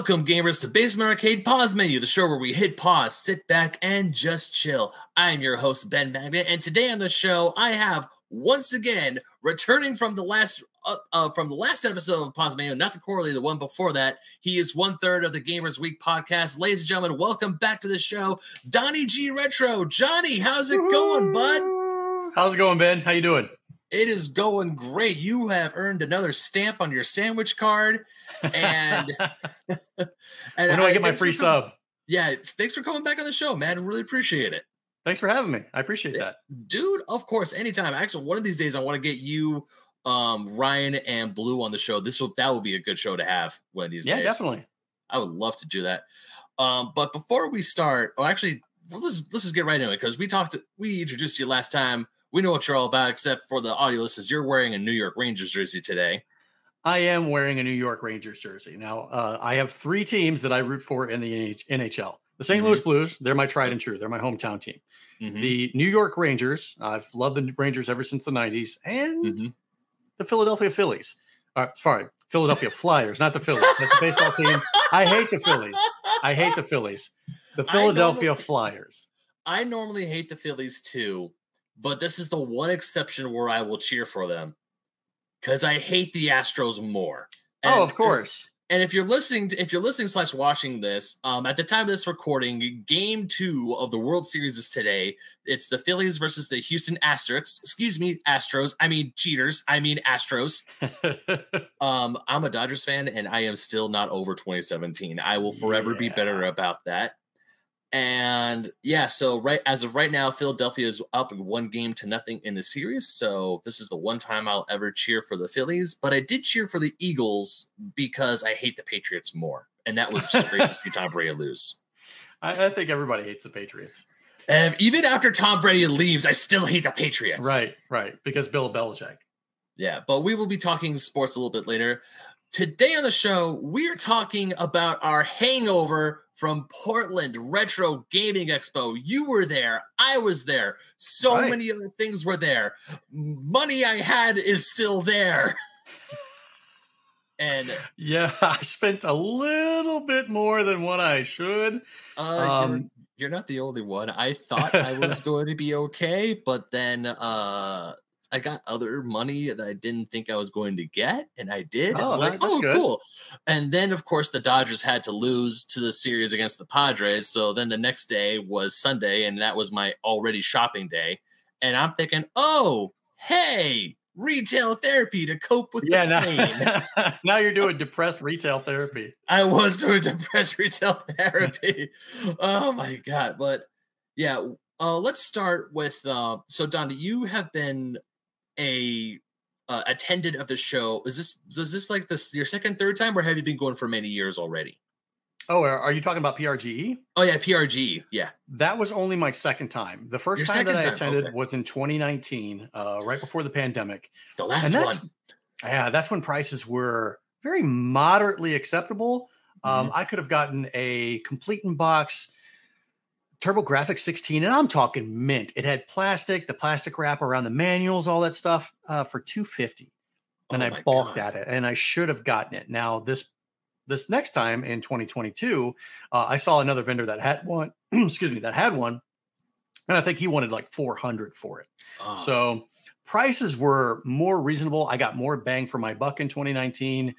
Welcome, gamers, to Basement Arcade Pause Menu, the show where we hit pause, sit back, and just chill. I'm your host, Ben Magnet, and today on the show, I have once again returning from the last uh, uh, from the last episode of Pause Menu, not the quarterly, the one before that. He is one third of the Gamers Week podcast. Ladies and gentlemen, welcome back to the show, Donnie G Retro. Johnny, how's it going, bud? How's it going, Ben? How you doing? It is going great. You have earned another stamp on your sandwich card. And, and when do I, I get my free sub? Yeah, thanks for coming back on the show, man. Really appreciate it. Thanks for having me. I appreciate that. Dude, of course, anytime. Actually, one of these days I want to get you um Ryan and Blue on the show. This will that will be a good show to have one of these yeah, days. Yeah, definitely. I would love to do that. Um, but before we start, oh actually, well, let's let's just get right into it because we talked we introduced you last time we know what you're all about, except for the audio listeners. You're wearing a New York Rangers jersey today. I am wearing a New York Rangers jersey. Now, uh, I have three teams that I root for in the NHL. The saint mm-hmm. Louis Blues, they're my tried and true. They're my hometown team. Mm-hmm. The New York Rangers, I've loved the Rangers ever since the 90s. And mm-hmm. the Philadelphia Phillies. Uh, sorry, Philadelphia Flyers, not the Phillies. That's a baseball team. I hate the Phillies. I hate the Phillies. The Philadelphia normally, Flyers. I normally hate the Phillies too, but this is the one exception where I will cheer for them because I hate the Astros more. And, oh, of course. And if you're listening, to, if you're listening slash watching this, um, at the time of this recording, Game Two of the World Series is today. It's the Phillies versus the Houston Astros. Excuse me, Astros. I mean cheaters. I mean Astros. um, I'm a Dodgers fan, and I am still not over 2017. I will forever yeah. be better about that. And yeah, so right as of right now, Philadelphia is up one game to nothing in the series. So this is the one time I'll ever cheer for the Phillies. But I did cheer for the Eagles because I hate the Patriots more. And that was just great to see Tom Brady lose. I, I, think everybody hates the Patriots. And even after Tom Brady leaves, I still hate the Patriots. Right, right. Because Bill Belichick. Yeah, but we will be talking sports a little bit later. Today on the show, we're talking about our hangover from Portland Retro Gaming Expo. You were there. I was there. So right. many other things were there. Money I had is still there. and yeah, I spent a little bit more than what I should. Uh, um, you're, you're not the only one. I thought I was going to be okay, but then uh I got other money that I didn't think I was going to get, and I did. Oh, like, oh, good. cool. And then, of course, the Dodgers had to lose to the series against the Padres. So then the next day was Sunday, and that was my already shopping day. And I'm thinking, oh, hey, retail therapy to cope with yeah, the pain. Now, now you're doing depressed retail therapy. I was doing depressed retail therapy. oh my god! But yeah, uh, let's start with uh, so Donna, you have been a uh, attendant of the show. Is this is this like this your second, third time, or have you been going for many years already? Oh, are you talking about PRGE? Oh yeah, PRGE. Yeah, that was only my second time. The first your time that I time. attended okay. was in 2019, uh, right before the pandemic. The last one. Yeah, that's when prices were very moderately acceptable. Um, mm-hmm. I could have gotten a complete in box TurboGrafx 16, and I'm talking mint. It had plastic, the plastic wrap around the manuals, all that stuff uh, for 250 and oh I balked God. at it, and I should have gotten it. Now this this next time in 2022, uh, I saw another vendor that had one. excuse me, that had one, and I think he wanted like 400 for it. Oh. So prices were more reasonable. I got more bang for my buck in 2019.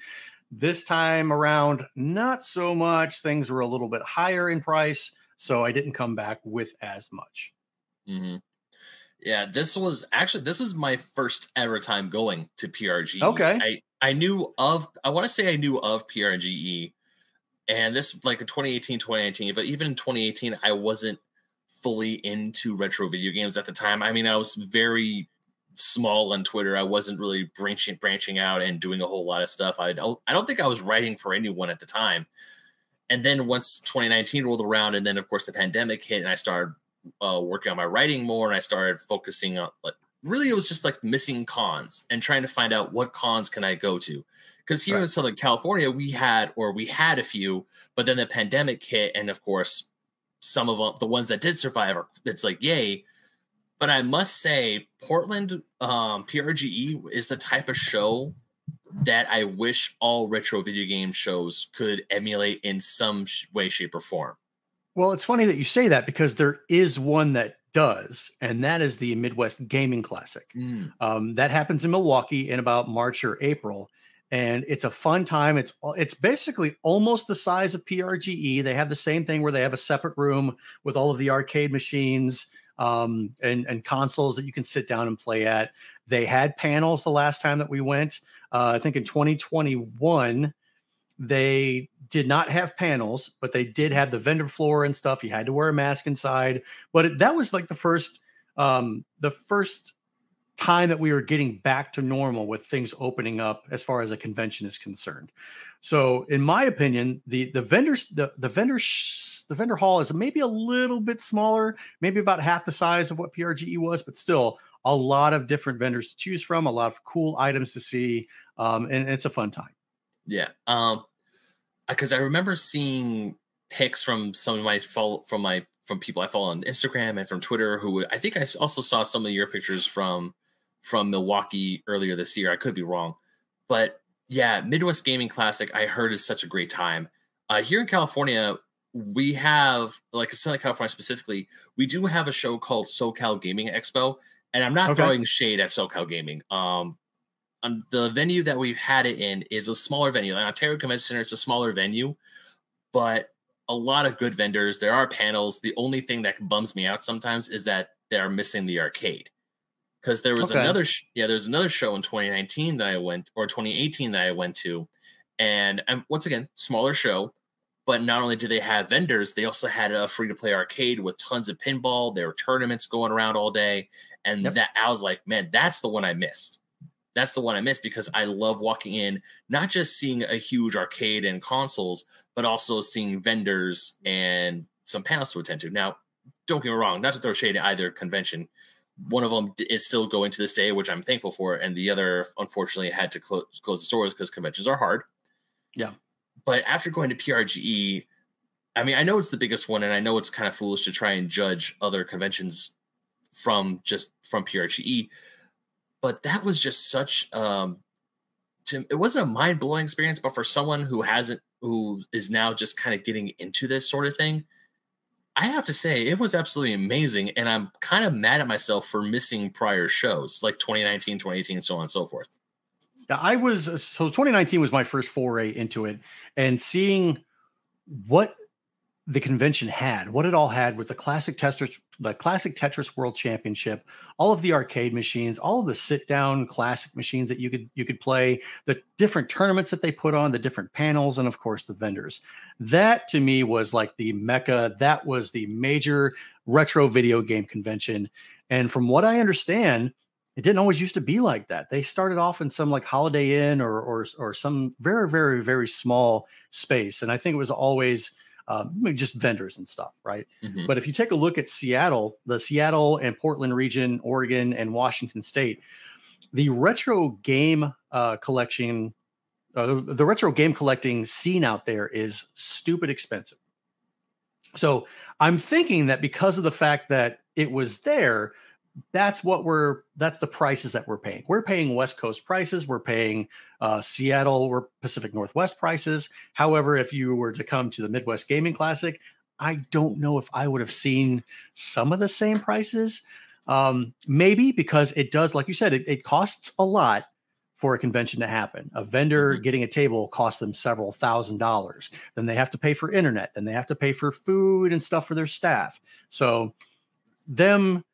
This time around, not so much. Things were a little bit higher in price. So I didn't come back with as much. Mm-hmm. Yeah, this was actually this was my first ever time going to PRG. Okay, I I knew of I want to say I knew of PRGE, and this like in 2018, 2019. But even in 2018, I wasn't fully into retro video games at the time. I mean, I was very small on Twitter. I wasn't really branching branching out and doing a whole lot of stuff. I don't I don't think I was writing for anyone at the time and then once 2019 rolled around and then of course the pandemic hit and i started uh, working on my writing more and i started focusing on like really it was just like missing cons and trying to find out what cons can i go to because here right. in southern california we had or we had a few but then the pandemic hit and of course some of them the ones that did survive are it's like yay but i must say portland um, prge is the type of show that I wish all retro video game shows could emulate in some way, shape, or form. Well, it's funny that you say that because there is one that does, and that is the Midwest Gaming Classic. Mm. Um, that happens in Milwaukee in about March or April, and it's a fun time. It's it's basically almost the size of PRGE. They have the same thing where they have a separate room with all of the arcade machines um, and and consoles that you can sit down and play at. They had panels the last time that we went. Uh, I think in 2021 they did not have panels, but they did have the vendor floor and stuff. You had to wear a mask inside, but it, that was like the first um, the first time that we were getting back to normal with things opening up as far as a convention is concerned. So, in my opinion, the the vendors the the vendors the vendor hall is maybe a little bit smaller, maybe about half the size of what PRGE was, but still a lot of different vendors to choose from, a lot of cool items to see, um, and it's a fun time. Yeah. Um, because I remember seeing pics from some of my follow from my from people I follow on Instagram and from Twitter who I think I also saw some of your pictures from from Milwaukee earlier this year. I could be wrong, but yeah, Midwest Gaming Classic I heard is such a great time. Uh, here in California, we have like Southern California specifically, we do have a show called SoCal Gaming Expo, and I'm not okay. throwing shade at SoCal Gaming. Um, um, the venue that we've had it in is a smaller venue. Like Ontario Convention Center is a smaller venue, but a lot of good vendors. There are panels. The only thing that bums me out sometimes is that they're missing the arcade. Because there was okay. another, sh- yeah, there's another show in 2019 that I went, or 2018 that I went to, and and once again, smaller show, but not only did they have vendors, they also had a free to play arcade with tons of pinball. There were tournaments going around all day, and yep. that I was like, man, that's the one I missed that's the one I missed because I love walking in, not just seeing a huge arcade and consoles, but also seeing vendors and some panels to attend to. Now, don't get me wrong, not to throw shade at either convention. One of them is still going to this day, which I'm thankful for, and the other, unfortunately, had to close, close the doors because conventions are hard. Yeah. But after going to PRGE, I mean, I know it's the biggest one, and I know it's kind of foolish to try and judge other conventions from just from PRGE but that was just such um to, it wasn't a mind-blowing experience but for someone who hasn't who is now just kind of getting into this sort of thing i have to say it was absolutely amazing and i'm kind of mad at myself for missing prior shows like 2019 2018 and so on and so forth. Yeah i was so 2019 was my first foray into it and seeing what the convention had, what it all had with the classic Tetris, the classic Tetris World Championship, all of the arcade machines, all of the sit-down classic machines that you could you could play, the different tournaments that they put on, the different panels, and of course the vendors. That to me was like the mecca. That was the major retro video game convention. And from what I understand, it didn't always used to be like that. They started off in some like Holiday Inn or or or some very very very small space, and I think it was always um, just vendors and stuff, right? Mm-hmm. But if you take a look at Seattle, the Seattle and Portland region, Oregon and Washington State, the retro game uh, collection, uh, the retro game collecting scene out there is stupid expensive. So I'm thinking that because of the fact that it was there, that's what we're that's the prices that we're paying. We're paying west coast prices. We're paying uh, seattle or pacific northwest prices. However if you were to come to the midwest gaming classic i don't know if i would have seen some of the same prices. Um, maybe because it does like you said it, it, costs a lot for a convention to happen. A vendor mm-hmm. getting a table costs them several thousand dollars. Then they have to pay for internet. Then they have to pay for food and stuff for their staff. So them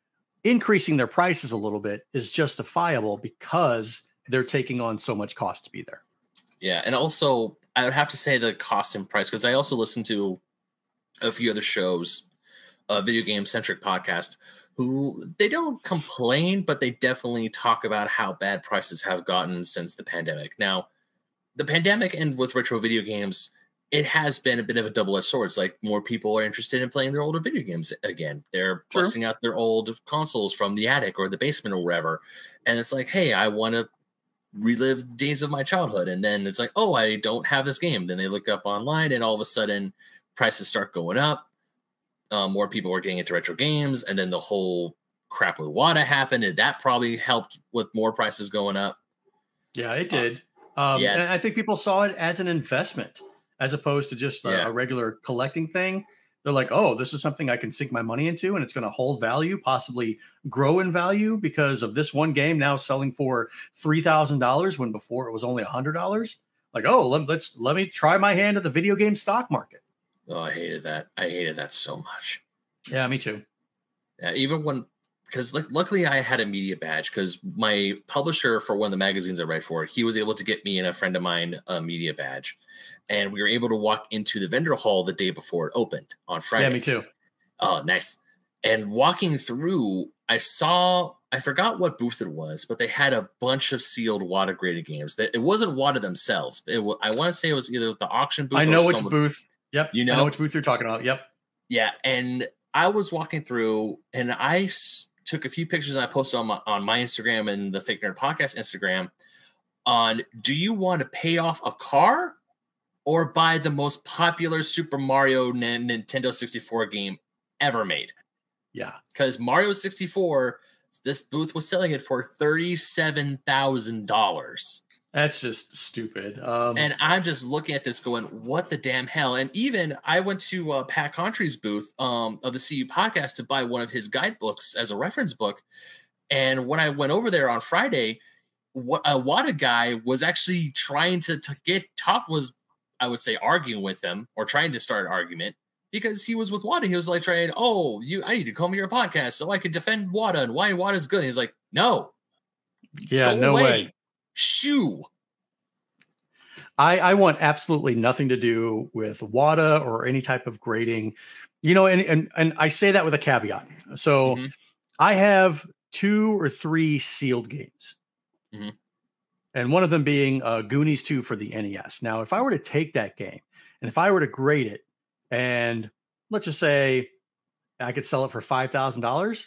increasing their prices a little bit is justifiable because they're taking on so much cost to be there. Yeah, and also I would have to say the cost and price because I also listen to a few other shows, a video game centric podcast, who they don't complain, but they definitely talk about how bad prices have gotten since the pandemic. Now, the pandemic and with retro video games, it has been a bit of a double-edged sword. It's like more people are interested in playing their older video games again. They're True. busting out their old consoles from the attic or the basement or wherever, and it's like, hey, I want to relive days of my childhood. And then it's like, oh, I don't have this game. Then they look up online, and all of a sudden, prices start going up. Um, more people are getting into retro games, and then the whole crap with WATA happened, and that probably helped with more prices going up. Yeah, it did. Um, yeah. And I think people saw it as an investment as opposed to just a, a regular collecting thing. They're like, oh, this is something I can sink my money into and it's going to hold value, possibly grow in value because of this one game now selling for $3,000 when before it was only $100. Like, oh, let, let's let me try my hand at the video game stock market. Oh, I hated that. I hated that so much. Yeah, me too. Yeah, even when because like, luckily I had a media badge because my publisher for one of the magazines I write for, he was able to get me and a friend of mine a media badge, and we were able to walk into the vendor hall the day before it opened on Friday. Yeah, me too. Oh, nice. And walking through, I saw I forgot what booth it was, but they had a bunch of sealed WATA graded games. That it wasn't WATA themselves. It, I want to say it was either the auction booth. I know which booth. Yep. You know? I know which booth you're talking about. Yep. Yeah, and I was walking through, and I took a few pictures and I posted on my on my Instagram and the Fake Nerd Podcast Instagram on do you want to pay off a car or buy the most popular Super Mario Nintendo 64 game ever made? Yeah. Because Mario 64, this booth was selling it for $37,000. That's just stupid. Um, and I'm just looking at this going, what the damn hell? And even I went to uh, Pat Contri's booth um, of the CU podcast to buy one of his guidebooks as a reference book. And when I went over there on Friday, what a WATA guy was actually trying to, to get top was, I would say, arguing with him or trying to start an argument because he was with WATA. He was like trying, oh, you, I need to come to your podcast so I could defend WATA and why WATA is good. And he's like, no, yeah, no away. way shoe. I, I want absolutely nothing to do with WATA or any type of grading. You know, and and and I say that with a caveat. So mm-hmm. I have two or three sealed games. Mm-hmm. And one of them being uh, Goonies 2 for the NES. Now, if I were to take that game and if I were to grade it, and let's just say I could sell it for $5,000,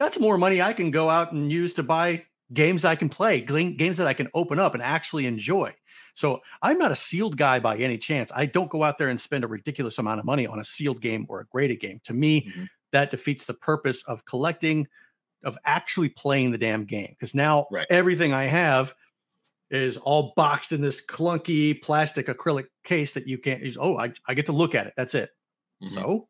that's more money I can go out and use to buy games I can play, games that I can open up and actually enjoy. So I'm not a sealed guy by any chance. I don't go out there and spend a ridiculous amount of money on a sealed game or a graded game. To me, mm-hmm. that defeats the purpose of collecting, of actually playing the damn game. Because now right. everything I have is all boxed in this clunky plastic acrylic case that you can't use. Oh, I, I get to look at it. That's it. Mm-hmm. So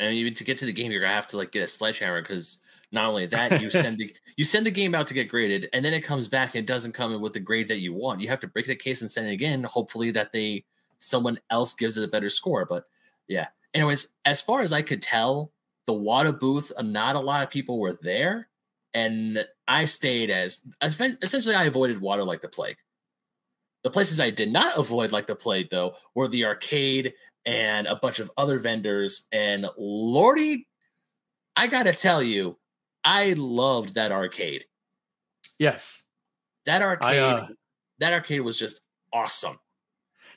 and even to get to the game, you're gonna have to like get a sledgehammer because not only that, you send the you send the game out to get graded, and then it comes back and it doesn't come in with the grade that you want. You have to break the case and send it again. Hopefully that they someone else gives it a better score. But yeah. Anyways, as far as I could tell, the WATA booth, uh, not a lot of people were there, and I stayed as essentially I avoided WATA like the plague. The places I did not avoid like the plague, though, were the arcade and a bunch of other vendors. And Lordy, I gotta tell you, I loved that arcade. Yes. That arcade, I, uh, that arcade was just awesome.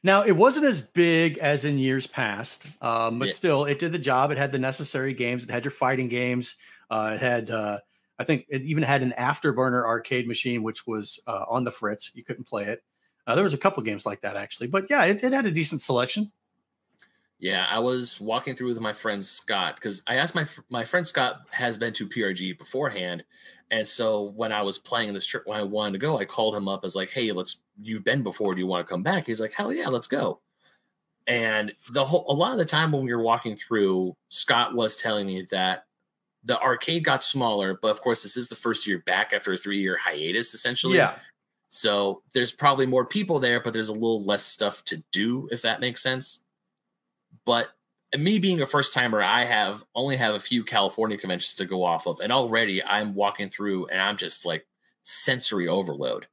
Now it wasn't as big as in years past, um, but yeah. still, it did the job. It had the necessary games. It had your fighting games. Uh, it had, uh, I think, it even had an afterburner arcade machine, which was uh, on the fritz. You couldn't play it. Uh, there was a couple games like that actually, but yeah, it, it had a decent selection. Yeah, I was walking through with my friend Scott because I asked my my friend Scott has been to PRG beforehand, and so when I was playing this trip when I wanted to go, I called him up as like, "Hey, let's you've been before. Do you want to come back?" He's like, "Hell yeah, let's go." And the whole a lot of the time when we were walking through, Scott was telling me that the arcade got smaller, but of course this is the first year back after a three year hiatus, essentially. Yeah. So there's probably more people there, but there's a little less stuff to do, if that makes sense. But me being a first timer, I have only have a few California conventions to go off of, and already I'm walking through and I'm just like sensory overload.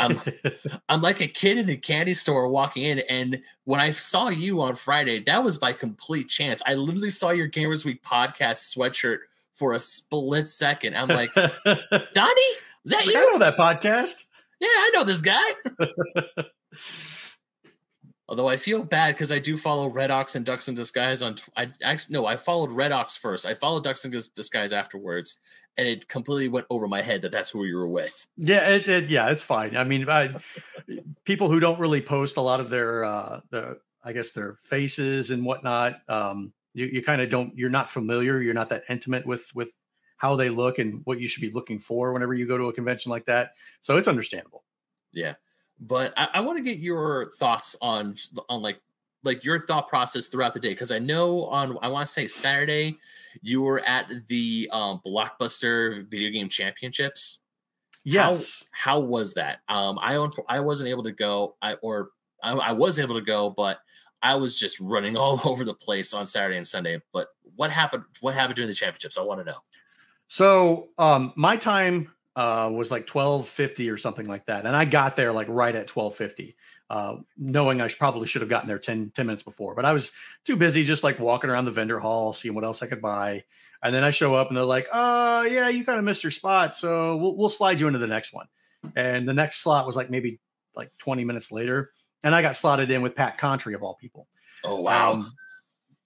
I'm, I'm like a kid in a candy store walking in, and when I saw you on Friday, that was by complete chance. I literally saw your Gamers Week podcast sweatshirt for a split second. I'm like, Donnie, is that you? I know that podcast. Yeah, I know this guy. Although I feel bad because I do follow Red Ox and Ducks in Disguise on. I actually no, I followed Red Ox first. I followed Ducks in Disguise afterwards, and it completely went over my head that that's who you were with. Yeah, it, it, yeah, it's fine. I mean, I, people who don't really post a lot of their, uh, the I guess their faces and whatnot. Um, you you kind of don't. You're not familiar. You're not that intimate with with how they look and what you should be looking for whenever you go to a convention like that. So it's understandable. Yeah, but I, I want to get your thoughts on on like like your thought process throughout the day because I know on I want to say Saturday you were at the um, Blockbuster Video Game Championships. Yes. How, how was that? Um, I own I wasn't able to go. I or I, I was able to go, but I was just running all over the place on Saturday and Sunday. But what happened? What happened during the championships? I want to know. So um, my time uh, was like twelve fifty or something like that, and I got there like right at twelve fifty, uh, knowing I probably should have gotten there 10, 10 minutes before. But I was too busy just like walking around the vendor hall, seeing what else I could buy. And then I show up and they're like, "Oh yeah, you kind of missed your spot, so we'll we'll slide you into the next one." And the next slot was like maybe like twenty minutes later, and I got slotted in with Pat Contri of all people. Oh wow! Um,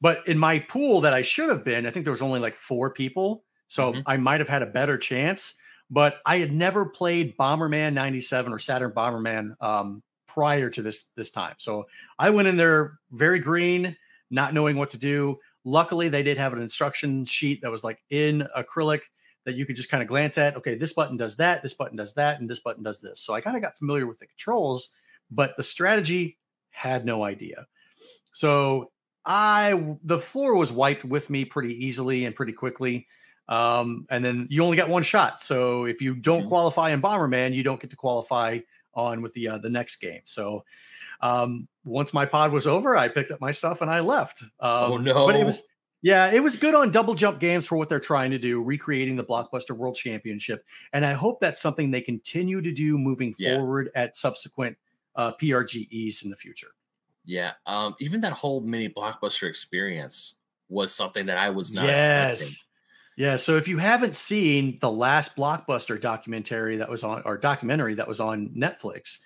but in my pool that I should have been, I think there was only like four people, so mm-hmm. I might have had a better chance. But I had never played Bomberman '97 or Saturn Bomberman um, prior to this this time, so I went in there very green, not knowing what to do. Luckily, they did have an instruction sheet that was like in acrylic that you could just kind of glance at. Okay, this button does that, this button does that, and this button does this. So I kind of got familiar with the controls, but the strategy had no idea. So I the floor was wiped with me pretty easily and pretty quickly. Um, and then you only got one shot. So if you don't mm-hmm. qualify in Bomberman, you don't get to qualify on with the uh, the next game. So um, once my pod was over, I picked up my stuff and I left. Um, oh no! But it was yeah, it was good on double jump games for what they're trying to do, recreating the Blockbuster World Championship, and I hope that's something they continue to do moving yeah. forward at subsequent uh, PRGEs in the future. Yeah, um, even that whole mini Blockbuster experience was something that I was not yes. expecting. Yeah, so if you haven't seen the last blockbuster documentary that was on or documentary that was on Netflix,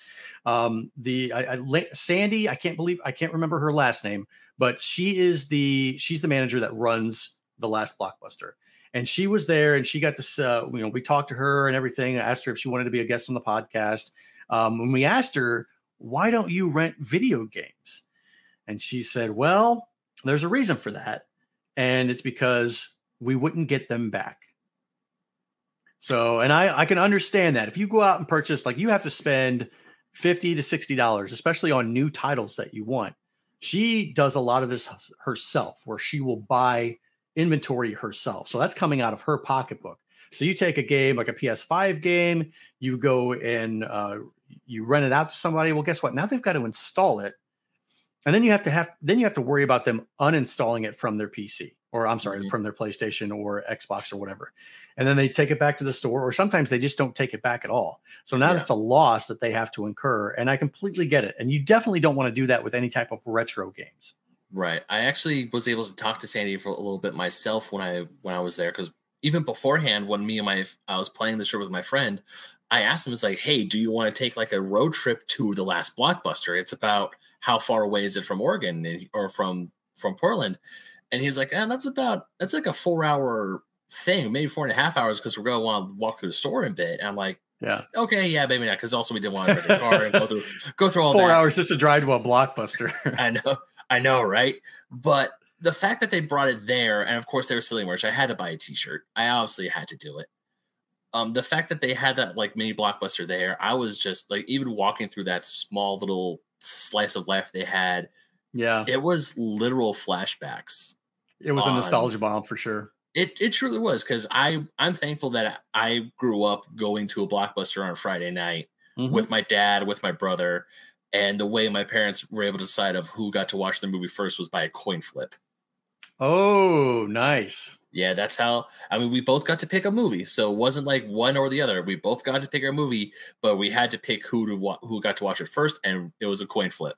um, the I, I, Sandy, I can't believe I can't remember her last name, but she is the she's the manager that runs the last blockbuster, and she was there and she got this. Uh, you know, we talked to her and everything. I asked her if she wanted to be a guest on the podcast. Um, when we asked her, why don't you rent video games? And she said, well, there's a reason for that, and it's because we wouldn't get them back. So, and I, I can understand that if you go out and purchase, like you have to spend 50 to 60 dollars, especially on new titles that you want. She does a lot of this herself, where she will buy inventory herself. So that's coming out of her pocketbook. So you take a game like a PS5 game, you go and uh, you rent it out to somebody. Well, guess what? Now they've got to install it, and then you have to have then you have to worry about them uninstalling it from their PC or I'm sorry, mm-hmm. from their PlayStation or Xbox or whatever. And then they take it back to the store, or sometimes they just don't take it back at all. So now yeah. that's a loss that they have to incur. And I completely get it. And you definitely don't want to do that with any type of retro games. Right. I actually was able to talk to Sandy for a little bit myself when I when I was there because even beforehand, when me and my I was playing the show with my friend, I asked him, "It's like, hey, do you want to take like a road trip to the last blockbuster? It's about how far away is it from Oregon or from from Portland?" And he's like, eh, that's about that's like a four hour thing, maybe four and a half hours because we're gonna want to walk through the store a bit. And I'm like, yeah, okay, yeah, maybe not because also we didn't want to rent a car and go through go through all four that. hours just to drive to a blockbuster. I know, I know, right? But the fact that they brought it there, and of course they were selling merch, I had to buy a T-shirt. I obviously had to do it. Um, the fact that they had that like mini blockbuster there, I was just like even walking through that small little slice of life they had. Yeah, it was literal flashbacks it was a nostalgia bomb for sure. It it truly was because I I'm thankful that I grew up going to a blockbuster on Friday night mm-hmm. with my dad, with my brother, and the way my parents were able to decide of who got to watch the movie first was by a coin flip. Oh, nice. Yeah, that's how. I mean, we both got to pick a movie, so it wasn't like one or the other. We both got to pick our movie, but we had to pick who to who got to watch it first, and it was a coin flip.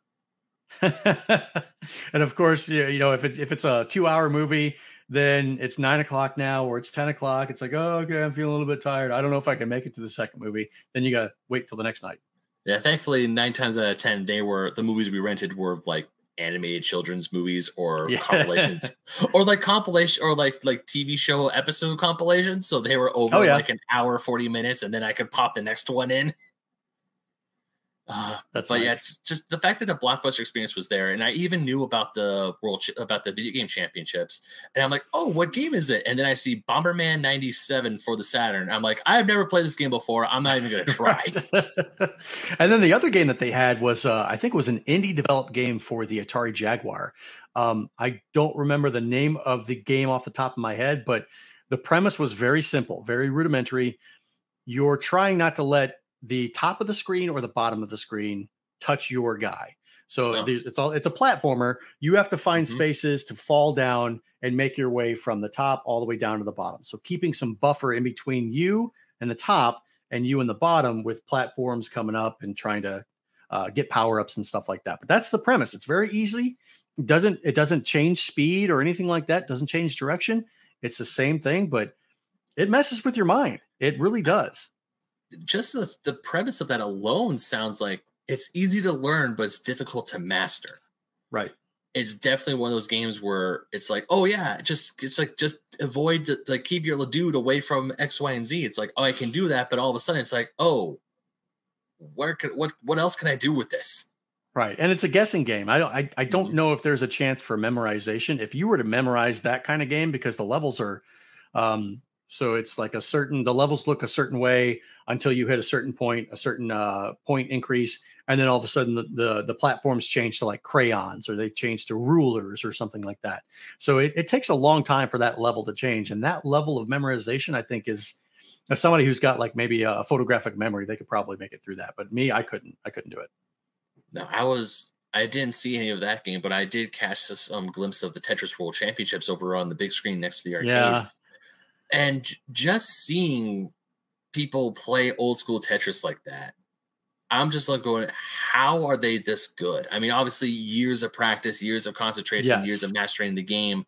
and of course, you know, if it's if it's a two hour movie, then it's nine o'clock now or it's 10 o'clock. It's like, oh, okay, I'm feeling a little bit tired. I don't know if I can make it to the second movie. Then you gotta wait till the next night. Yeah, thankfully, nine times out of ten, they were the movies we rented were like animated children's movies or yeah. compilations or like compilation or like like TV show episode compilations. So they were over oh, yeah. like an hour, 40 minutes, and then I could pop the next one in. Uh, That's but nice. yeah, just the fact that the blockbuster experience was there, and I even knew about the world about the video game championships, and I'm like, oh, what game is it? And then I see Bomberman '97 for the Saturn. I'm like, I've never played this game before. I'm not even gonna try. and then the other game that they had was, uh, I think, it was an indie developed game for the Atari Jaguar. Um, I don't remember the name of the game off the top of my head, but the premise was very simple, very rudimentary. You're trying not to let the top of the screen or the bottom of the screen touch your guy. So oh. it's all it's a platformer. You have to find mm-hmm. spaces to fall down and make your way from the top all the way down to the bottom. So keeping some buffer in between you and the top and you and the bottom with platforms coming up and trying to uh, get power ups and stuff like that. But that's the premise. It's very easy. It doesn't it doesn't change speed or anything like that. It doesn't change direction. It's the same thing, but it messes with your mind. It really does just the, the premise of that alone sounds like it's easy to learn, but it's difficult to master. Right. It's definitely one of those games where it's like, oh yeah, just it's like just avoid the, like keep your dude away from X, Y, and Z. It's like, oh, I can do that, but all of a sudden it's like, oh, where could what what else can I do with this? Right, and it's a guessing game. I don't I, I don't mm-hmm. know if there's a chance for memorization. If you were to memorize that kind of game, because the levels are um, so it's like a certain the levels look a certain way until you hit a certain point, a certain uh, point increase, and then all of a sudden the, the, the platforms change to like crayons or they change to rulers or something like that. So it, it takes a long time for that level to change, and that level of memorization I think is as somebody who's got like maybe a photographic memory, they could probably make it through that. But me, I couldn't. I couldn't do it. No, I was I didn't see any of that game, but I did catch some glimpse of the Tetris World Championships over on the big screen next to the arcade. Yeah, and just seeing people play old school Tetris like that, I'm just like going, how are they this good? I mean, obviously, years of practice, years of concentration, yes. years of mastering the game.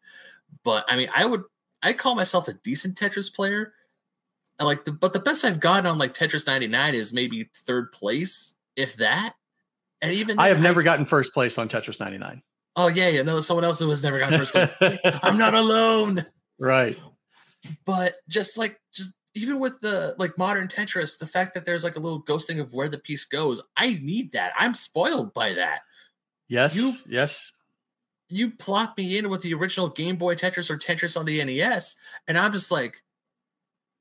But I mean, I would I call myself a decent Tetris player. And like the but the best I've gotten on like Tetris 99 is maybe third place, if that. And even I have never I, gotten first place on Tetris 99. Oh yeah, yeah. No, someone else who has never gotten first place. I'm not alone. Right but just like just even with the like modern Tetris, the fact that there's like a little ghosting of where the piece goes, I need that. I'm spoiled by that. Yes. You, yes. You plop me in with the original Game Boy Tetris or Tetris on the NES, and I'm just like,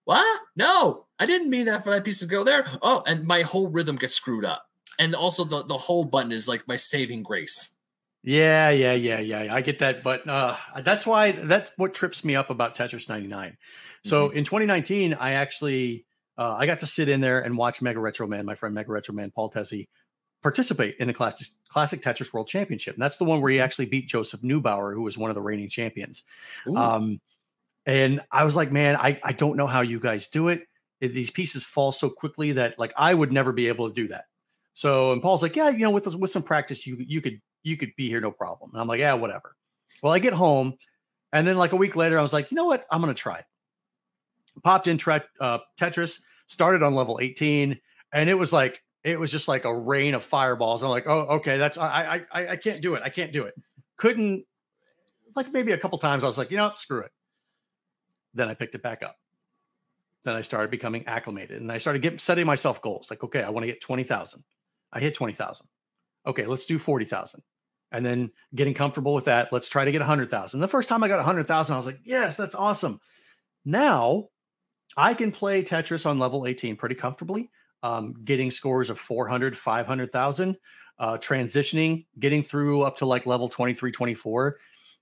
what? No, I didn't mean that for that piece to go there. Oh, and my whole rhythm gets screwed up. And also the, the whole button is like my saving grace. Yeah, yeah, yeah, yeah. I get that, but uh, that's why that's what trips me up about Tetris 99. So mm-hmm. in 2019, I actually uh, I got to sit in there and watch Mega Retro Man, my friend Mega Retro Man Paul Tessie, participate in the classic, classic Tetris World Championship. And that's the one where he actually beat Joseph Neubauer, who was one of the reigning champions. Um, and I was like, man, I, I don't know how you guys do it. These pieces fall so quickly that like I would never be able to do that. So and Paul's like, yeah, you know, with with some practice, you you could you could be here no problem. And I'm like, yeah, whatever. Well, I get home, and then like a week later, I was like, you know what? I'm gonna try it. Popped in tre- uh, Tetris, started on level 18, and it was like it was just like a rain of fireballs. I'm like, oh, okay, that's I I I can't do it. I can't do it. Couldn't like maybe a couple times I was like, you know, screw it. Then I picked it back up. Then I started becoming acclimated, and I started getting setting myself goals. Like, okay, I want to get twenty thousand. I hit twenty thousand. Okay, let's do forty thousand and then getting comfortable with that. Let's try to get a hundred thousand. The first time I got a hundred thousand, I was like, yes, that's awesome. Now I can play Tetris on level 18 pretty comfortably, um, getting scores of 400, 500,000, uh, transitioning, getting through up to like level 23, 24.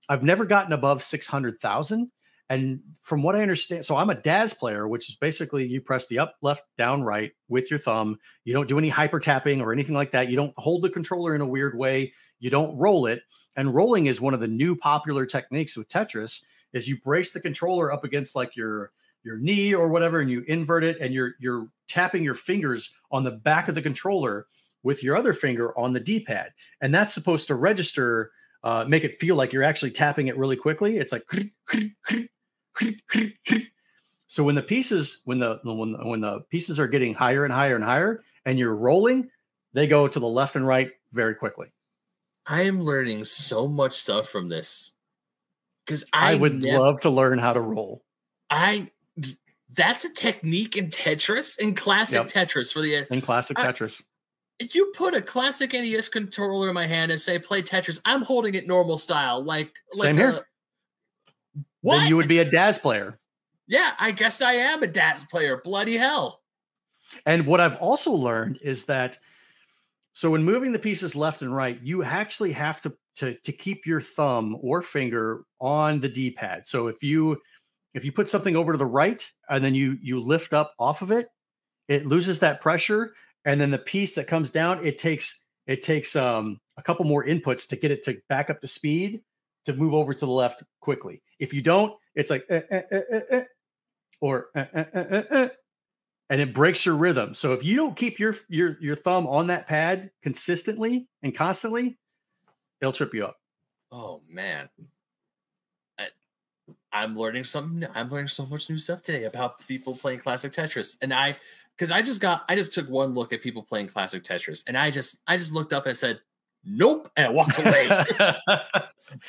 I've never gotten above 600,000. And from what I understand, so I'm a DAS player, which is basically you press the up, left, down, right with your thumb. You don't do any hyper tapping or anything like that. You don't hold the controller in a weird way. You don't roll it. And rolling is one of the new popular techniques with Tetris. Is you brace the controller up against like your your knee or whatever, and you invert it, and you're you're tapping your fingers on the back of the controller with your other finger on the D-pad, and that's supposed to register, uh, make it feel like you're actually tapping it really quickly. It's like so when the pieces when the when when the pieces are getting higher and higher and higher and you're rolling they go to the left and right very quickly i am learning so much stuff from this because I, I, would love to learn how to roll i that's a technique in tetris in classic yep. tetris for the uh, in classic I, tetris If you put a classic NES controller in my hand and say play Tetris, I'm holding it normal style, like like Same a, here. What? Then you would be a DAS player. yeah, I guess I am a DAS player. Bloody hell. And what I've also learned is that so when moving the pieces left and right, you actually have to to to keep your thumb or finger on the D-pad. So if you if you put something over to the right and then you you lift up off of it, it loses that pressure and then the piece that comes down, it takes it takes um a couple more inputs to get it to back up to speed to move over to the left quickly. If you don't, it's like eh, eh, eh, eh, eh, or eh, and it breaks your rhythm. So if you don't keep your your your thumb on that pad consistently and constantly, it'll trip you up. Oh man. I, I'm learning something. I'm learning so much new stuff today about people playing classic Tetris. And I because I just got I just took one look at people playing classic Tetris and I just I just looked up and I said, Nope, and I walked away.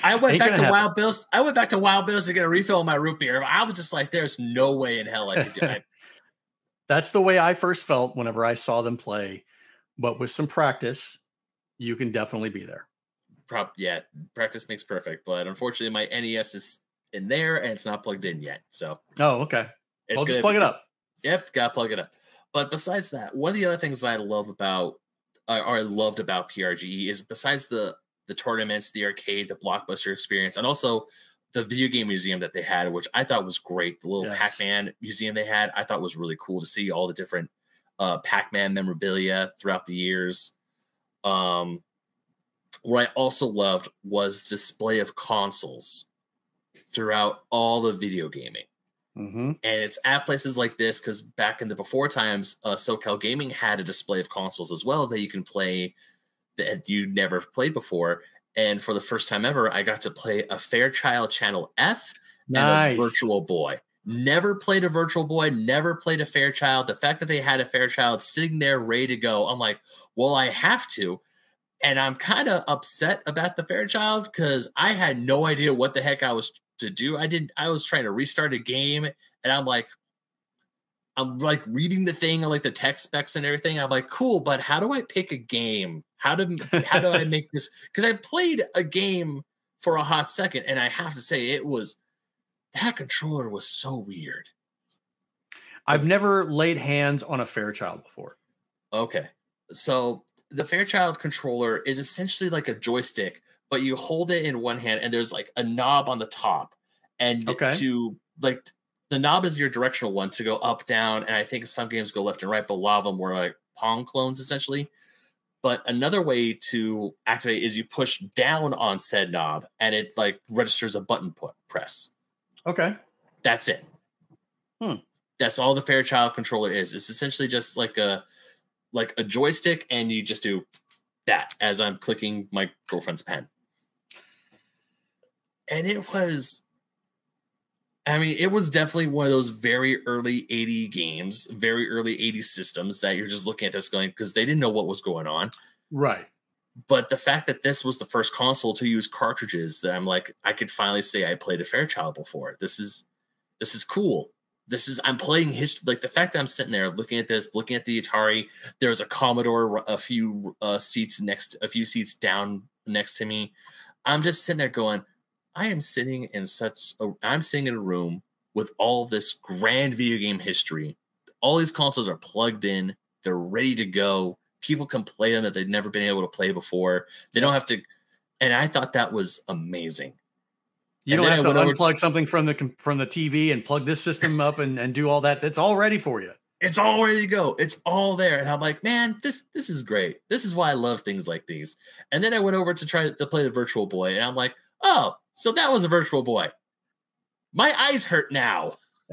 I went Ain't back gonna happen. Wild Bill's. I went back to Wild Bill's to get a refill on my root beer. I was just like, there's no way in hell I could do it. That's the way I first felt whenever I saw them play. But with some practice, you can definitely be there. Prop, yeah, practice makes perfect. But unfortunately, my NES is in there and it's not plugged in yet. So Oh, okay. it's I'll just plug be- it up. Yep, gotta plug it up. But besides that, one of the other things that I love about, or I loved about PRGE is besides the the tournaments, the arcade, the blockbuster experience, and also the video game museum that they had, which I thought was great. The little Yes. Pac-Man museum they had, I thought was really cool to see all the different uh, Pac-Man memorabilia throughout the years. Um, what I also loved was display of consoles throughout all the video gaming hmm and it's at places like this because back in the before times, uh, SoCal Gaming had a display of consoles as well that you can play that you never played before. And for the first time ever, I got to play a Fairchild Channel F Nice. and a Virtual Boy. Never played a Virtual Boy, never played a Fairchild. The fact that they had a Fairchild sitting there ready to go, I'm like, well, I have to. And I'm kind of upset about the Fairchild because I had no idea what the heck I was to do. I didn't, I was trying to restart a game and I'm like, I'm like reading the thing, like the tech specs and everything. I'm like, cool, but how do I pick a game? How do how do I make this? Because I played a game for a hot second, and I have to say, it was that controller was so weird. I've never laid hands on a Fairchild before. Okay, so the Fairchild controller is essentially like a joystick, but you hold it in one hand, and there's like a knob on the top, and Okay. to like the knob is your directional one to go up, down, and I think some games go left and right, but a lot of them were like Pong clones essentially. But another way to activate is you push down on said knob, and it like registers a button put press. Okay. That's it. Hmm. That's all the Fairchild controller is. It's essentially just like a like a joystick, and you just do that as I'm clicking my girlfriend's pen. And it was, I mean, it was definitely one of those very early 80 games, very early 80 systems that you're just looking at this going because they didn't know what was going on Right. but the fact that this was the first console to use cartridges that I'm like I could finally say I played a Fairchild before. This is this is cool. This is I'm playing history. Like the fact that I'm sitting there looking at this, looking at the Atari. There's a Commodore a few uh, seats next, a few seats down next to me. I'm just sitting there going, I am sitting in such a, I'm sitting in a room with all this grand video game history. All these consoles are plugged in. They're ready to go. People can play them that they've never been able to play before. They don't have to. And I thought that was amazing. You And don't have I to unplug something from the from the TV and plug this system up and, and do all that. That's all ready for you. It's all ready to go. It's all there. And I'm like, man, this this is great. This is why I love things like these. And then I went over to try to play the Virtual Boy, and I'm like, oh, so that was a Virtual Boy. My eyes hurt now.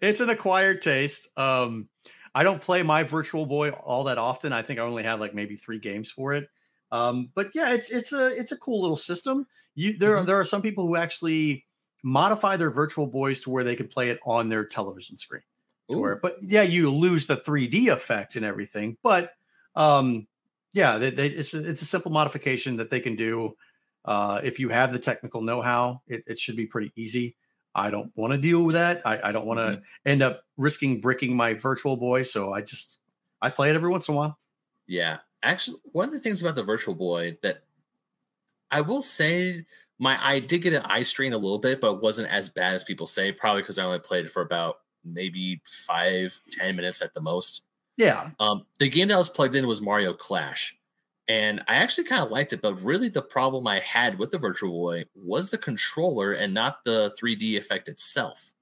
it's an acquired taste. Um, I don't play my Virtual Boy all that often. I think I only have like maybe three games for it. Um, but yeah, it's it's a it's a cool little system. You there are Mhm. there are some people who actually modify their Virtual Boys to where they can play it on their television screen. Where, but yeah, you lose the 3D effect and everything. But um, yeah, they, they, it's a, it's a simple modification that they can do. Uh, if you have the technical know-how, it, it should be pretty easy. I don't want to deal with that. I, I don't want to end up risking bricking my virtual boy. So I just I play it every once in a while. Yeah. Actually, one of the things about the Virtual Boy that I will say my I did get an eye strain a little bit, but it wasn't as bad as people say, probably because I only played it for about maybe five, ten minutes at the most. Yeah. Um, the game that I was plugged in was Mario Clash. And I actually kind of liked it, but really the problem I had with the Virtual Boy was the controller and not the 3D effect itself.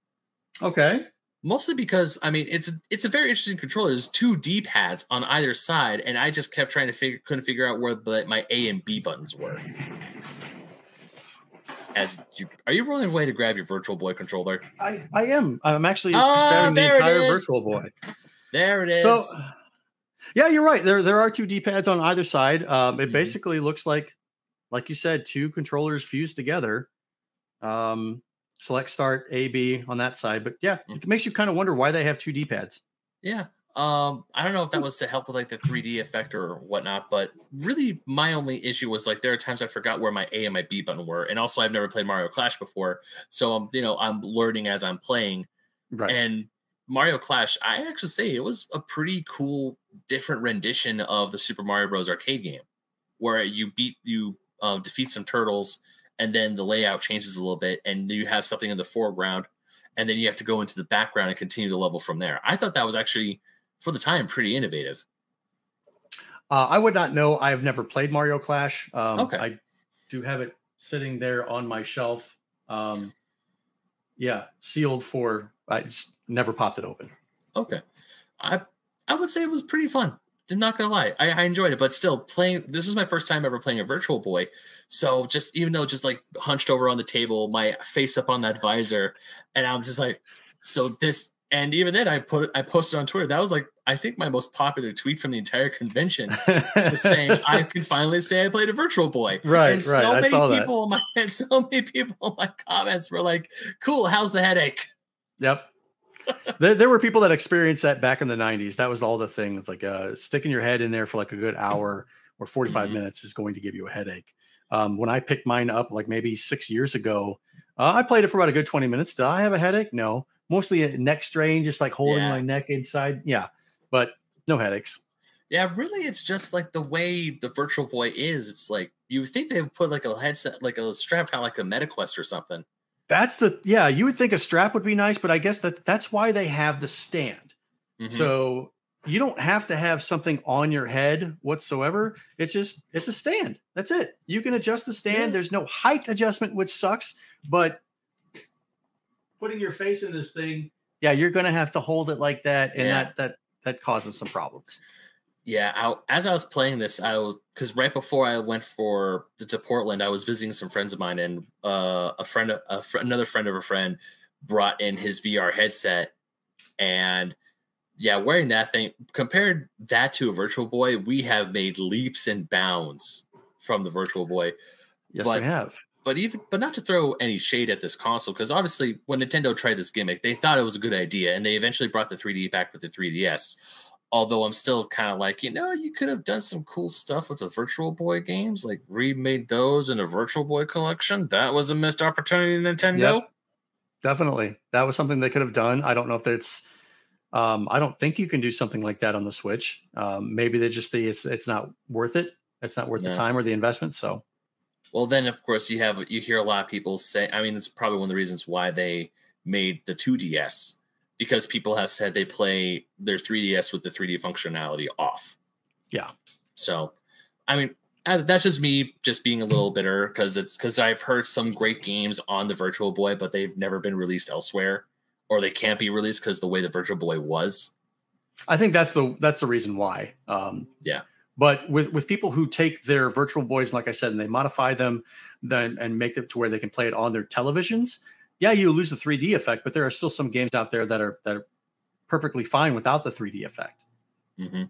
Okay. Mostly because I mean it's it's a very interesting controller. There's two D pads on either side, and I just kept trying to figure couldn't figure out where the, my A and B buttons were. As you are you rolling away to grab your Virtual Boy controller? I I am. I'm actually Oh, grabbing the entire. Virtual Boy. There it is. So, yeah, you're right. There there are two D pads on either side. Um, it Mhm. basically looks like, like you said, two controllers fused together. Um, select start A B on that side, but yeah, Mm. it makes you kind of wonder why they have two D pads. Yeah. Um, I don't know if that was to help with like the 3D effect or whatnot, but really my only issue was like there are times I forgot where my A and my B button were. And also I've never played Mario Clash before. So I'm, you know, I'm learning as I'm playing. Right. And Mario Clash, I actually say it was a pretty cool, different rendition of the Super Mario Bros. arcade game, where you beat you uh, defeat some turtles, and then the layout changes a little bit, and you have something in the foreground, and then you have to go into the background and continue the level from there. I thought that was actually, for the time, pretty innovative. Uh, I would not know. I have never played Mario Clash. Um, Okay. I do have it sitting there on my shelf. Um, yeah, sealed for. I never popped it open. Okay, I I would say it was pretty fun. I'm not gonna lie, I, I enjoyed it, but still playing. This is my first time ever playing a Virtual Boy, so just even though just like hunched over on the table, my face up on that visor, and I'm just like, so this. And even then, I put I posted on Twitter. That was like I think my most popular tweet from the entire convention, just saying I can finally say I played a Virtual Boy. Right, and so right, I many saw that. people in my and so many people in my comments were like, "Cool, how's the headache?" Yep. There, there were people that experienced that back in the 90s. That was all the things like uh, sticking your head in there for like a good hour or 45 Mhm. minutes is going to give you a headache. Um, when I picked mine up like maybe six years ago, uh, I played it for about a good 20 minutes. Did I have a headache? No. Mostly a neck strain, just like holding Yeah. my neck inside. Yeah. But no headaches. Yeah, really, it's just like the way the Virtual Boy is. It's like you think they would put like a headset, like a strap, kind of like a MetaQuest or something. That's the, yeah, you would think a strap would be nice, but I guess that that's why they have the stand. Mhm. So you don't have to have something on your head whatsoever. It's just it's a stand. That's it. You can adjust the stand. Yeah. There's no height adjustment, which sucks. But putting your face in this thing, yeah, you're gonna have to hold it like that, and Yeah. that that that causes some problems. Yeah, I, as I was playing this, I was because right before I went for to Portland, I was visiting some friends of mine, and uh, a friend, a fr- another friend of a friend, brought in his VR headset, and yeah, wearing that thing compared that to a Virtual Boy, we have made leaps and bounds from the Virtual Boy. Yes, But- we have. but even but not to throw any shade at this console because obviously when Nintendo tried this gimmick, they thought it was a good idea, and they eventually brought the 3D back with the 3DS. Although I'm still kind of like, you know, you could have done some cool stuff with the Virtual Boy games, like remade those in a Virtual Boy collection. That was a missed opportunity, Nintendo. Yep. Definitely, that was something they could have done. I don't know if it's. Um, I don't think you can do something like that on the Switch. Um, maybe they just think it's it's not worth it. It's not worth No. the time or the investment. So Well, then of course you have you hear a lot of people say. I mean, it's probably one of the reasons why they made the 2DS because people have said they play their 3DS with the 3D functionality off. Yeah. So, I mean, uh, that's just me just being a little bitter because it's because I've heard some great games on the Virtual Boy, but they've never been released elsewhere, or they can't be released because the way the Virtual Boy was. I think that's the that's the reason why. Um, Yeah. But with with people who take their virtual boys, like I said, and they modify them, then and make them to where they can play it on their televisions. Yeah, you lose the 3D effect, but there are still some games out there that are that are perfectly fine without the 3D effect. hmm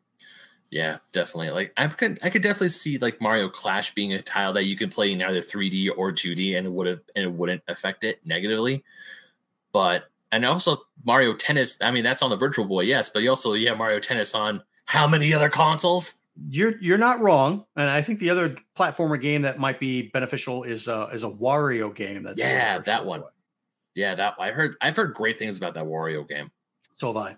Yeah, definitely. Like I could, I could definitely see like Mario Clash being a tile that you could play in either 3D or 2D, and it would have, and it wouldn't affect it negatively. But and also Mario Tennis. I mean, that's on the Virtual Boy, yes, but you also you have Mario Tennis on how many other consoles? You're you're not wrong, and I think the other platformer game that might be beneficial is uh, is a Wario game. That's Yeah, that one. Boy. Yeah, that I heard. I've heard great things about that Wario game. So have I.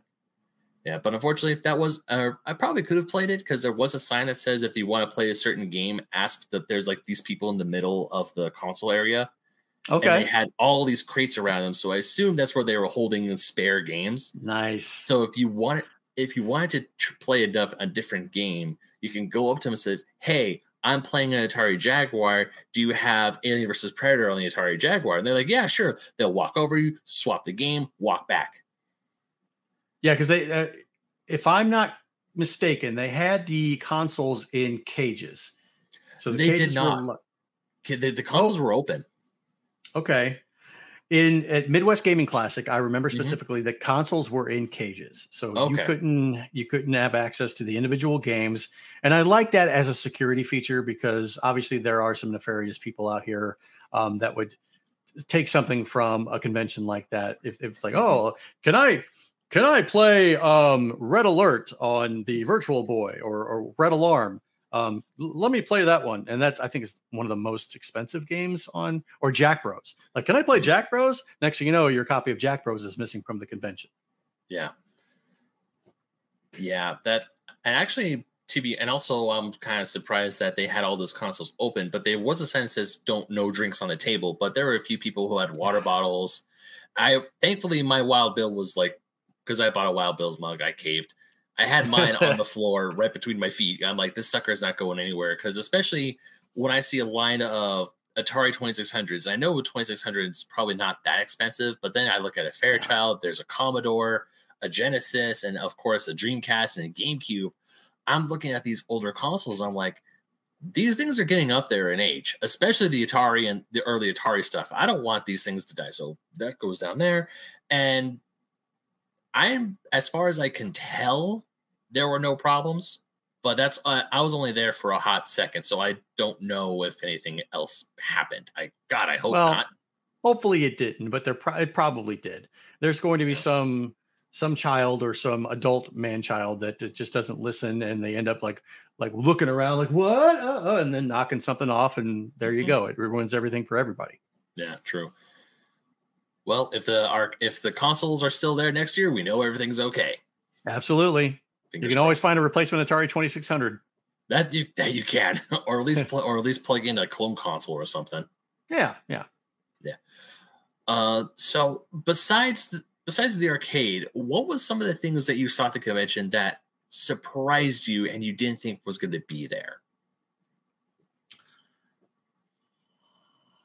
Yeah, but unfortunately, that was uh, I probably could have played it because there was a sign that says if you want to play a certain game, ask that there's like these people in the middle of the console area. Okay. And they had all these crates around them, so I assume that's where they were holding the spare games. Nice. So if you want, if you wanted to tr- play a, a different game, you can go up to them and says, "Hey, I'm playing an Atari Jaguar. Do you have Alien versus Predator on the Atari Jaguar?" And they're like, "Yeah, sure." They'll walk over you, swap the game, walk back. Yeah, because they, uh, if I'm not mistaken, they had the consoles in cages. So the They did cages were not. lo- The, the consoles Oh. were open. Okay. In at Midwest Gaming Classic, I remember Mhm. specifically that consoles were in cages, so you couldn't you couldn't have access to the individual games. And I like that as a security feature because obviously there are some nefarious people out here um, that would take something from a convention like that. If, if it's like, Mhm. oh, can I can I play um, Red Alert on the Virtual Boy or, or Red Alarm? Um, let me play that one, and that's I think is one of the most expensive games on or Jack Bros. Like, can I play. Jack Bros? Next thing you know, your copy of Jack Bros is missing from the convention. Yeah. Yeah, that and actually to be and also I'm kind of surprised that they had all those consoles open, but there was a sign that says don't no drinks on the table, but there were a few people who had water bottles. I thankfully my wild bill was like because I bought a wild bills mug, I caved. I had mine on the floor right between my feet. I'm like, this sucker is not going anywhere. Cause especially when I see a line of Atari 2600s, I know 2600 is probably not that expensive, but then I look at a Fairchild, there's a Commodore, a Genesis, and of course a Dreamcast and a GameCube. I'm looking at these older consoles. I'm like, these things are getting up there in age, especially the Atari and the early Atari stuff. I don't want these things to die. So that goes down there. And I'm, as far as I can tell, there were no problems. But that's, uh, I was only there for a hot second. So I don't know if anything else happened. I, God, I hope Well, not. Hopefully, it didn't, but there pro- it probably did. There's going to be some some child or some adult man child that just doesn't listen, and they end up like like looking around like what, uh, uh, and then knocking something off, and there you Mhm. go. It ruins everything for everybody. Yeah, true. Well, if the arc, if the consoles are still there next year, we know everything's okay. Absolutely. You Fingers can always find a replacement Atari 2600. that you that you can, or at least pl- or at least plug in a clone console or something. Yeah, yeah, yeah. Uh, so besides the, besides the arcade, what was some of the things that you saw at the convention that surprised you and you didn't think was going to be there?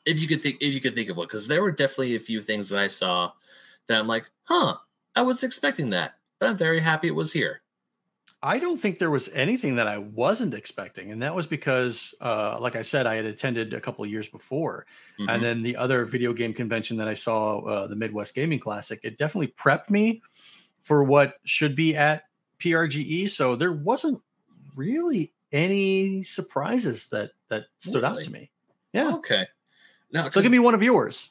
If you could think, if you could think of one, because there were definitely a few things that I saw that I'm like, huh, I was expecting that, but I'm very happy it was here. I don't think there was anything that I wasn't expecting, and that was because, uh, like I said, I had attended a couple of years before, Mhm. and then the other video game convention that I saw, uh, the Midwest Gaming Classic, it definitely prepped me for what should be at PRGE. So there wasn't really any surprises that that stood out to me. Yeah, Okay. Now, so give me one of yours.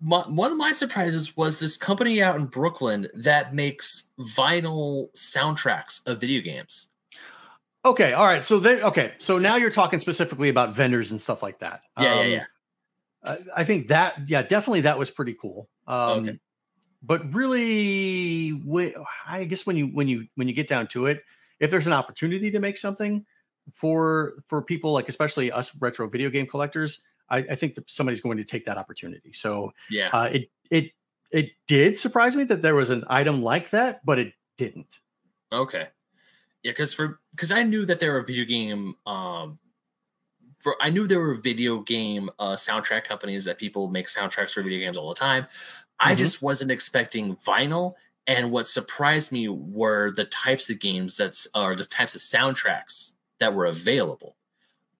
my, one of my surprises was this company out in Brooklyn that makes vinyl soundtracks of video games. Okay, all right. So there. Okay, so now you're talking specifically about vendors and stuff like that. Yeah, yeah, Um, yeah. I- I think that yeah, definitely that was pretty cool. Um, Okay. But really, I guess when you when you when you get down to it, if there's an opportunity to make something for for people like especially us retro video game collectors, I, I think that somebody's going to take that opportunity. So Yeah. uh, it it it did surprise me that there was an item like that, but it didn't. Okay. Yeah, because for because I knew that there were video game um for I knew there were video game uh soundtrack companies that people make soundtracks for video games all the time. I Mhm. just wasn't expecting vinyl. And what surprised me were the types of games that's or the types of soundtracks that were available.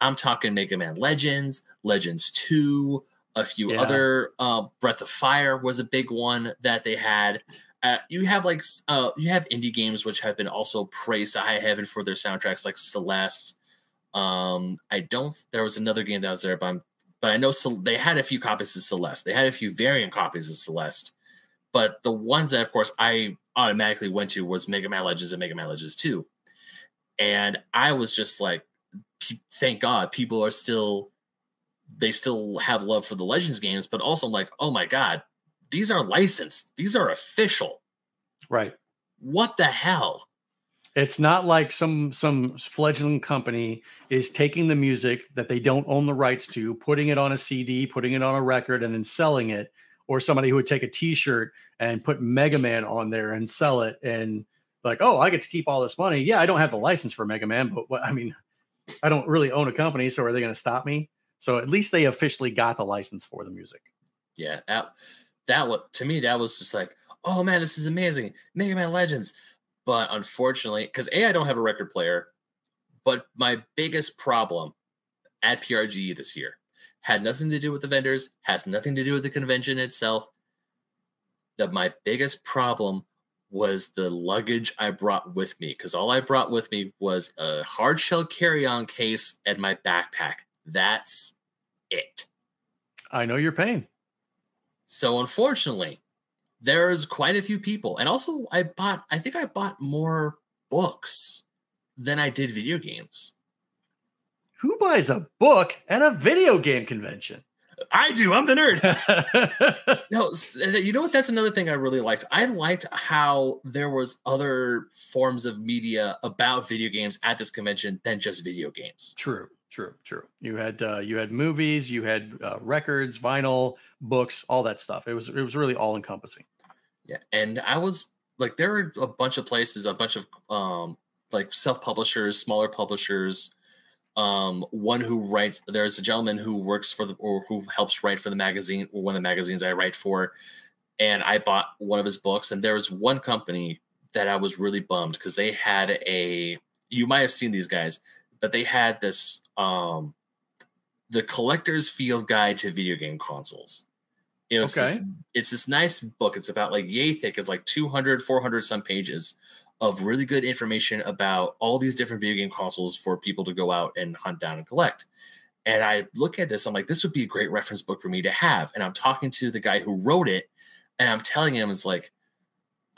I'm talking Mega Man Legends, Legends 2, a few Yeah. other uh Breath of Fire was a big one that they had uh, you have like uh, you have indie games which have been also praised to high heaven for their soundtracks, like Celeste. Um, I don't. There was another game that was there, but I'm, but I know Cel- they had a few copies of Celeste. They had a few variant copies of Celeste, but the ones that, of course, I automatically went to was Mega Man Legends and Mega Man Legends Two, and I was just like, thank God, people are still. They still have love for the Legends games, but also like, oh my god, these are licensed. These are official. Right. what the hell? It's not like some some fledgling company is taking the music that they don't own the rights to, putting it on a CD, putting it on a record, and then selling it, or somebody who would take a T-shirt and put Mega Man on there and sell it, and like, oh, I get to keep all this money. Yeah, I don't have the license for Mega Man, but what I mean, I don't really own a company, so are they going to stop me? So at least they officially got the license for the music. Yeah, that that what to me that was just like, oh man, this is amazing, Mega Man Legends. But unfortunately, because A, I don't have a record player, but my biggest problem at PRGE this year had nothing to do with the vendors, has nothing to do with the convention itself. That my biggest problem was the luggage I brought with me because all I brought with me was a hard shell carry on case and my backpack. That's it. I know your pain. So, unfortunately, there's quite a few people. And also, I bought, I think I bought more books than I did video games. Who buys a book at a video game convention? I do. I'm the nerd. no, you know what? That's another thing I really liked. I liked how there was other forms of media about video games at this convention than just video games. True, true, true. You had uh, you had movies, you had uh, records, vinyl, books, all that stuff. It was it was really all encompassing. Yeah, and I was like, there were a bunch of places, a bunch of um, like self publishers, smaller publishers. Um, one who writes. There's a gentleman who works for the or who helps write for the magazine, or one of the magazines I write for. And I bought one of his books, and there was one company that I was really bummed because they had a. You might have seen these guys, but they had this um, the collector's field guide to video game consoles you know, okay. it's, this, it's this nice book. It's about like yay thick. It's like 200, 400 some pages of really good information about all these different video game consoles for people to go out and hunt down and collect. And I look at this, I'm like, this would be a great reference book for me to have. And I'm talking to the guy who wrote it, and I'm telling him, it's like,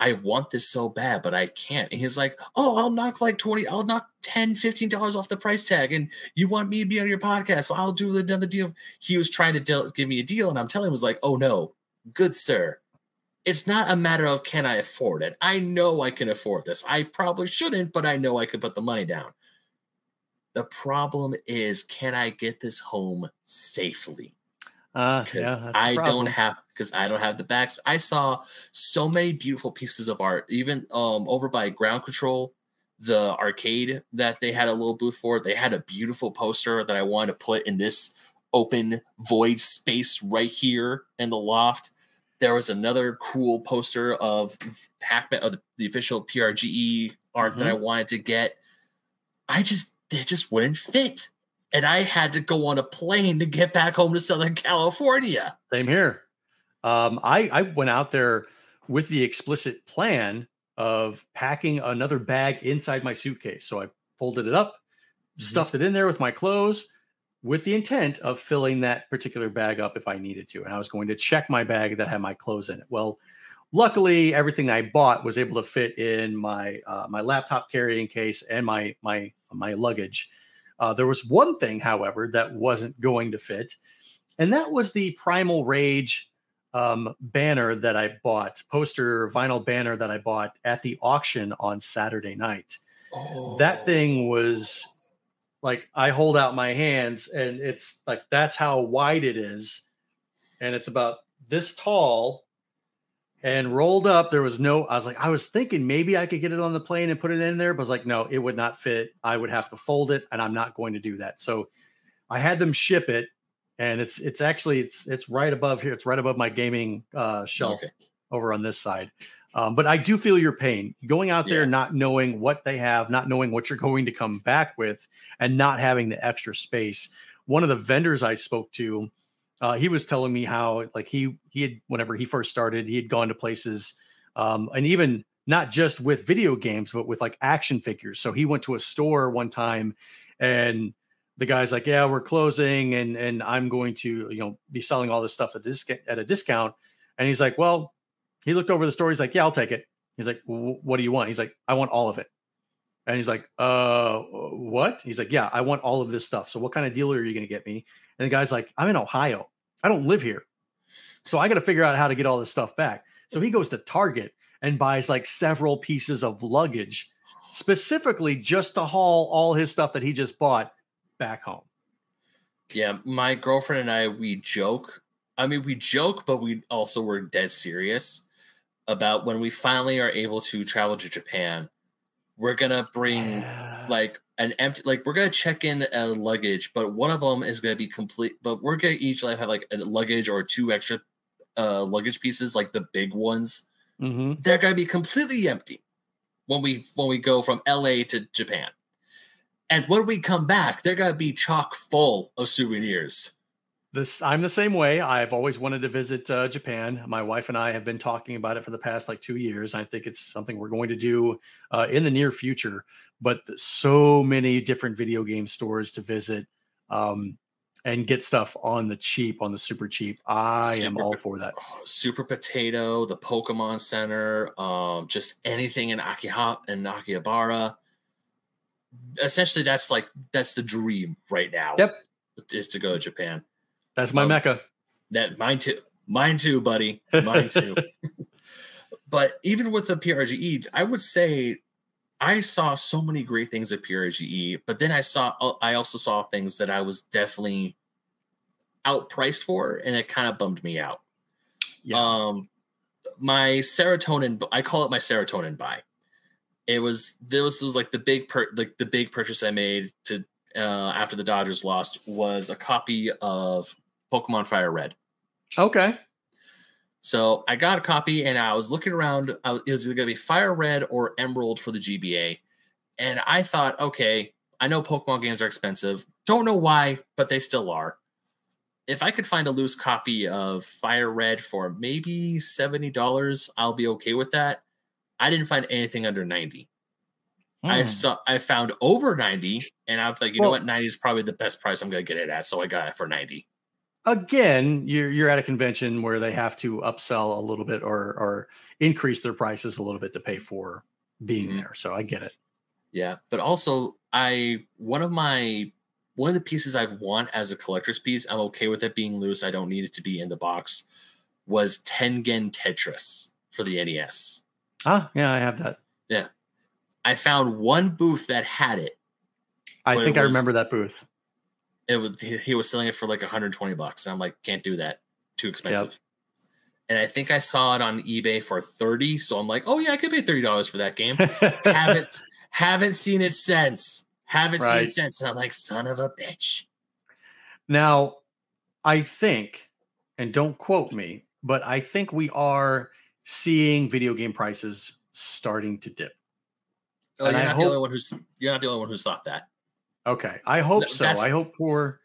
I want this so bad, but I can't. And he's like, Oh, I'll knock like 20, I'll knock 10, 15 dollars off the price tag. And you want me to be on your podcast? So I'll do another deal. He was trying to deal, give me a deal, and I'm telling him, was like, Oh no, good sir. It's not a matter of can I afford it. I know I can afford this. I probably shouldn't, but I know I could put the money down. The problem is, can I get this home safely? Uh, yeah, I don't have because I don't have the backs. I saw so many beautiful pieces of art, even um over by Ground Control, the arcade that they had a little booth for. They had a beautiful poster that I wanted to put in this open void space right here in the loft. There was another cool poster of Pac-Man, of the official PRGE art mm-hmm. that I mm-hmm. wanted to get. I just it just wouldn't fit and I had to go on a plane to get back home to Southern California. Same here. Um, I, I went out there with the explicit plan of packing another bag inside my suitcase. So I folded it up, mm-hmm. stuffed it in there with my clothes with the intent of filling that particular bag up if I needed to. And I was going to check my bag that had my clothes in it. Well, luckily everything I bought was able to fit in my uh, my laptop carrying case and my my my luggage. Uh, there was one thing, however, that wasn't going to fit, and that was the Primal Rage um, banner that I bought, poster vinyl banner that I bought at the auction on Saturday night. Oh. That thing was like I hold out my hands, and it's like that's how wide it is, and it's about this tall and rolled up. There was no, I was like, I was thinking maybe I could get it on the plane and put it in there, but I was like, no, it would not fit. I would have to fold it, and I'm not going to do that. So I had them ship it, and it's it's actually it's it's right above here. It's right above my gaming uh, shelf okay. over on this side. Um, but I do feel your pain going out there, yeah. not knowing what they have, not knowing what you're going to come back with, and not having the extra space. One of the vendors I spoke to, uh, he was telling me how like he he had whenever he first started he had gone to places um, and even not just with video games but with like action figures so he went to a store one time and the guy's like yeah we're closing and and i'm going to you know be selling all this stuff at this at a discount. And he's like well he looked over the store he's like yeah i'll take it. He's like what do you want? He's like i want all of it. And he's like uh what? He's like yeah i want all of this stuff so what kind of dealer are you going to get me? And the guy's like i'm in ohio. I don't live here. So I got to figure out how to get all this stuff back. So he goes to Target and buys like several pieces of luggage specifically just to haul all his stuff that he just bought back home. Yeah, my girlfriend and I we joke. I mean, we joke, but we also were dead serious about when we finally are able to travel to Japan. We're gonna bring Yeah. like an empty, like we're gonna check in a luggage, but one of them is gonna be complete. But we're gonna each like have like a luggage or two extra uh luggage pieces, like the big ones. Mhm. They're gonna be completely empty when we when we go from LA to Japan. And when we come back, they're gonna be chock full of souvenirs. This I'm the same way. I've always wanted to visit uh, Japan. My wife and I have been talking about it for the past like two years. I think it's something we're going to do uh, in the near future. But so many different video game stores to visit um, and get stuff on the cheap, on the super cheap. I am all for that. Oh, Super Potato, the Pokemon Center, um, just anything in Akiha and Akihabara. Essentially, that's like that's the dream right now. Yep. is to go to Japan. That's my Um, mecca. That mine too, mine too, buddy, mine too. but even with the PRGE, I would say I saw so many great things at PRGE, but then I saw uh, I also saw things that I was definitely outpriced for, and it kind of bummed me out. Yeah. Um, my serotonin, I call it my serotonin buy. It was this was, like the big per, like the big purchase I made to uh, after the Dodgers lost was a copy of Pokemon Fire Red. okay. So I got a copy and I was looking around. I was, it was either going to be Fire Red or Emerald for the GBA. And I thought, okay, I know Pokemon games are expensive. Don't know why, but they still are. If I could find a loose copy of Fire Red for maybe $70, I'll be okay with that. I didn't find anything under 90. I Hmm. saw I found over 90 and I was like, you know what? 90 is probably the best price I'm going to get it at. So I got it for 90. again, you're you're at a convention where they have to upsell a little bit or or increase their prices a little bit to pay for being Mhm. there. So I get it. Yeah, but also I one of my one of the pieces I've want as a collector's piece, I'm okay with it being loose. I don't need it to be in the box. Was Tengen Tetris for the NES. Ah, yeah, I have that. Yeah. I found one booth that had it. I But it think I was- remember that booth. It was he, he was selling it for like 120 bucks. I'm like, can't do that. Too expensive. And I think I saw it on eBay for 30. So I'm like, oh yeah, I could pay $30 for that game. haven't haven't seen it since. Haven't seen it since. And I'm like, son of a bitch. Now, I think, and don't quote me, but I think we are seeing video game prices starting to dip. Oh, And you're I not the only one who's you're not the only one who's thought that. Okay, I hope Th- so. I hope for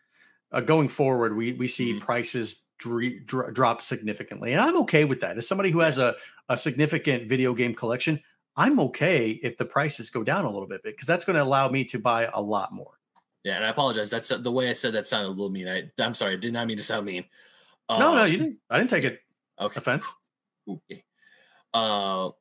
uh, going forward, we we see Mhm. prices dre- dro- drop significantly, and I'm okay with that. As somebody who has a a significant video game collection, I'm okay if the prices go down a little bit because that's going to allow me to buy a lot more. Yeah, and I apologize. That's the way I said that sounded a little mean. I, I'm sorry. I did not mean to sound mean. no, no, Um, you didn't. I didn't take it Okay. offense. Okay. Uh,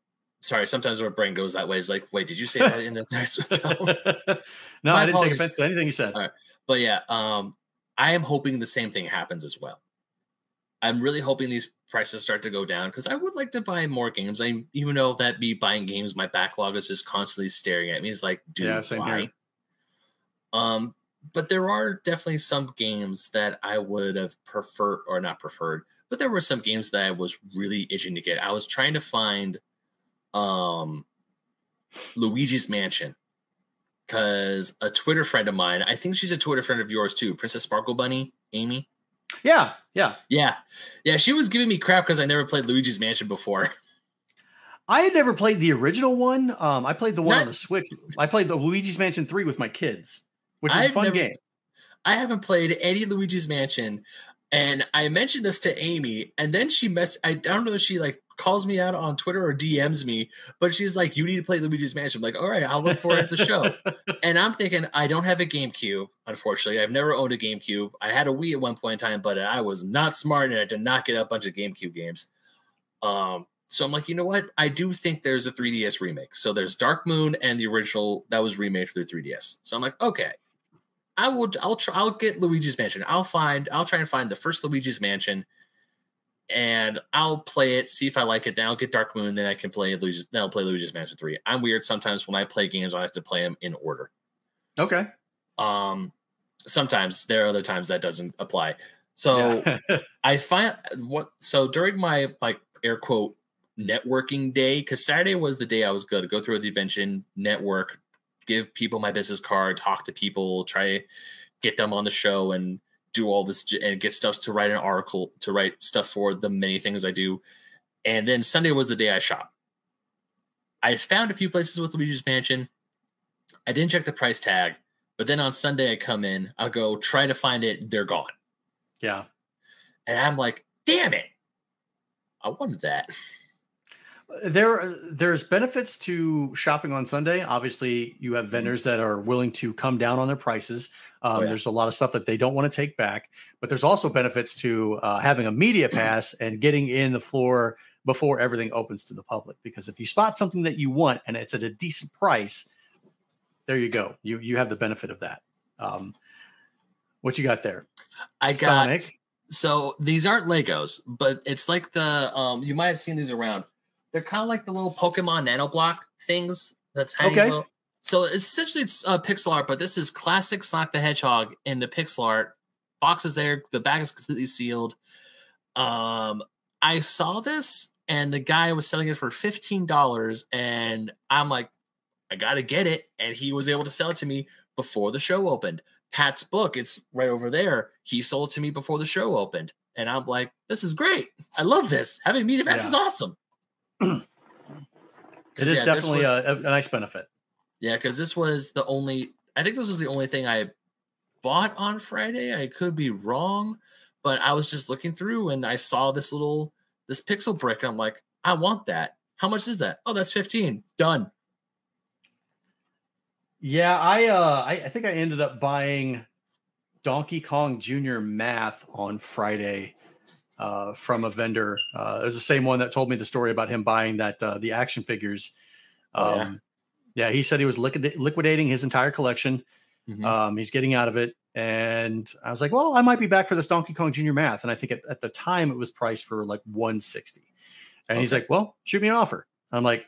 sorry. Sometimes my brain goes that way. It's like, wait, did you say that in nice tone? no, My I didn't take offense to anything you said. All right. But yeah, um, I am hoping the same thing happens as well. I'm really hoping these prices start to go down because I would like to buy more games. I even though that me buying games, my backlog is just constantly staring at me. It's like, dude, Yeah, same why? here. Um, but there are definitely some games that I would have preferred or not preferred, but there were some games that I was really itching to get. I was trying to find um Luigi's Mansion because a Twitter friend of mine, I think she's a Twitter friend of yours too, Princess Sparkle Bunny, Amy. Yeah, yeah. Yeah. Yeah, she was giving me crap because I never played Luigi's Mansion before. I had never played the original one. Um, I played the one on the Switch. I played the Luigi's Mansion 3 with my kids, which is a I've fun never- game. I haven't played any Luigi's Mansion, and I mentioned this to Amy, and then she mess. I don't know if she like calls me out on Twitter or DMs me, but she's like, "You need to play Luigi's Mansion." I'm like, "All right, I'll look for it at the show." and I'm thinking, I don't have a GameCube. Unfortunately, I've never owned a GameCube. I had a Wii at one point in time, but I was not smart and I did not get a bunch of GameCube games. Um, so I'm like, you know what? I do think there's a 3DS remake. So there's Dark Moon and the original that was remade for the 3DS. So I'm like, okay, I will. I'll try. I'll get Luigi's Mansion. I'll find. I'll try and find the first Luigi's Mansion. and I'll play it, see if I like it. Then I'll get Dark Moon, then I can play Luigi's. Then I'll play Luigi's Mansion Three. I'm weird sometimes when I play games. I have to play them in order. Okay. Um, sometimes there are other times that doesn't apply. So Yeah. I find what so during my like air quote networking day because Saturday was the day I was good to go through the convention, network, give people my business card, talk to people, try get them on the show and do all this and get stuff to write an article to write stuff for the many things I do. And then Sunday was the day I shop. I found a few places with Luigi's Mansion. I didn't check the price tag, but then on Sunday I come in, I'll go try to find it, they're gone. yeah. And I'm like, damn it. I wanted that. There, there's benefits to shopping on Sunday. Obviously, you have vendors that are willing to come down on their prices. Um, Mm-hmm. Oh, yeah. There's a lot of stuff that they don't want to take back, but there's also benefits to uh, having a media pass and getting in the floor before everything opens to the public. Because if you spot something that you want and it's at a decent price, there you go. You you have the benefit of that. Um, what you got there? I got Sonic. so these aren't Legos, but it's like the um you might have seen these around. They're kind of like the little Pokemon nano block things. That's tiny Okay. little- So it's essentially it's uh, pixel art, but this is classic Sonic the Hedgehog in the pixel art. Box is there, the bag is completely sealed. Um, I saw this and the guy was selling it for fifteen dollars, and I'm like, I gotta get it, and he was able to sell it to me before the show opened. Pat's book, it's right over there. He sold it to me before the show opened. And I'm like, this is great. I love this. Having Media Pass Yeah. is awesome. It is yeah, definitely was- a, a nice benefit. Yeah, because this was the only I think this was the only thing I bought on Friday. I could be wrong, but I was just looking through and I saw this little this pixel brick. I'm like, I want that. How much is that? Oh, that's 15. Done. Yeah, I uh I, I think I ended up buying Donkey Kong Junior Math on Friday uh from a vendor. Uh it was the same one that told me the story about him buying that uh the action figures. Oh, Um yeah. yeah. he said he was liquid- liquidating his entire collection. Mhm. Um he's getting out of it and I was like, "Well, I might be back for this Donkey Kong Junior Math." And I think at, at the time it was priced for like 160. And he's like, "Well, shoot me an offer." I'm like,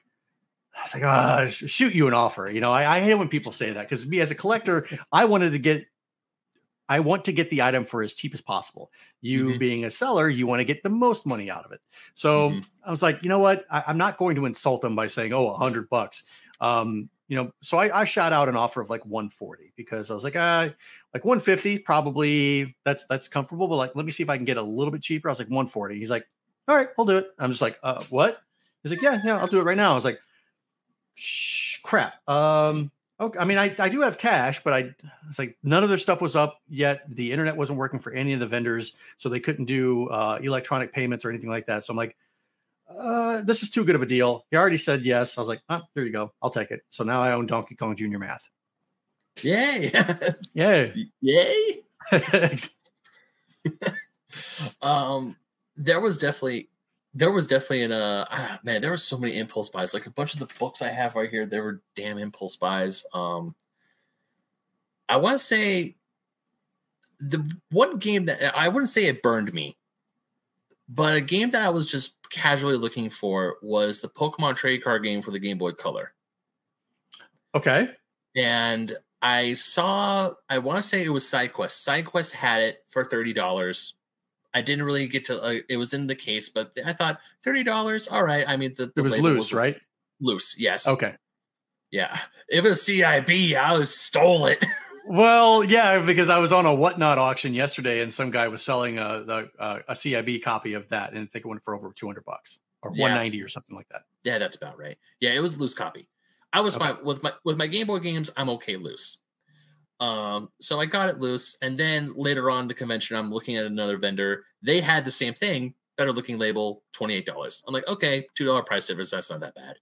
I was like, sh- shoot you an offer. You know, I, I hate it when people say that because me as a collector, I wanted to get, I want to get the item for as cheap as possible. You Mhm. being a seller, you want to get the most money out of it. So Mhm. I was like, you know what? I, I'm not going to insult them by saying, oh, a hundred bucks. Um, you know, so I, I shot out an offer of like 140 because I was like, ah, like 150, probably that's that's comfortable. But like, let me see if I can get a little bit cheaper. I was like 140. He's like, all right, I'll do it. I'm just like, uh, what? He's like, yeah, yeah, I'll do it right now. I was like, Shh, crap. Um, okay. I mean, I, I do have cash, but I it's like none of their stuff was up yet. The internet wasn't working for any of the vendors, so they couldn't do uh, electronic payments or anything like that. So I'm like, uh, this is too good of a deal. He already said yes. I was like, ah, there you go. I'll take it. So now I own Donkey Kong Junior Math. Yay. Yeah. Yay. um there was definitely there was definitely an uh ah, man there were so many impulse buys like a bunch of the books i have right here there were damn impulse buys um i want to say the one game that i wouldn't say it burned me but a game that i was just casually looking for was the pokemon trade card game for the game boy color okay. and I saw I want to say it was SideQuest. SideQuest had it for thirty dollars. I didn't really get to. Uh, it was in the case, but I thought thirty dollars. All right. I mean, the, the It was loose, right? Loose. Yes. Okay. Yeah. If it was CIB, I was stole it. Well, yeah, because I was on a whatnot auction yesterday, and some guy was selling a the, uh, a CIB copy of that, and I think it went for over two hundred bucks or Yeah. one ninety or something like that. yeah, that's about right. Yeah, it was a loose copy. I was Okay. fine with my with my Game Boy games. I'm okay loose. Um, so I got it loose, and then later on the convention, I'm looking at another vendor. They had the same thing, better looking label, twenty eight dollars. I'm like, okay, two dollar price difference. That's not that bad.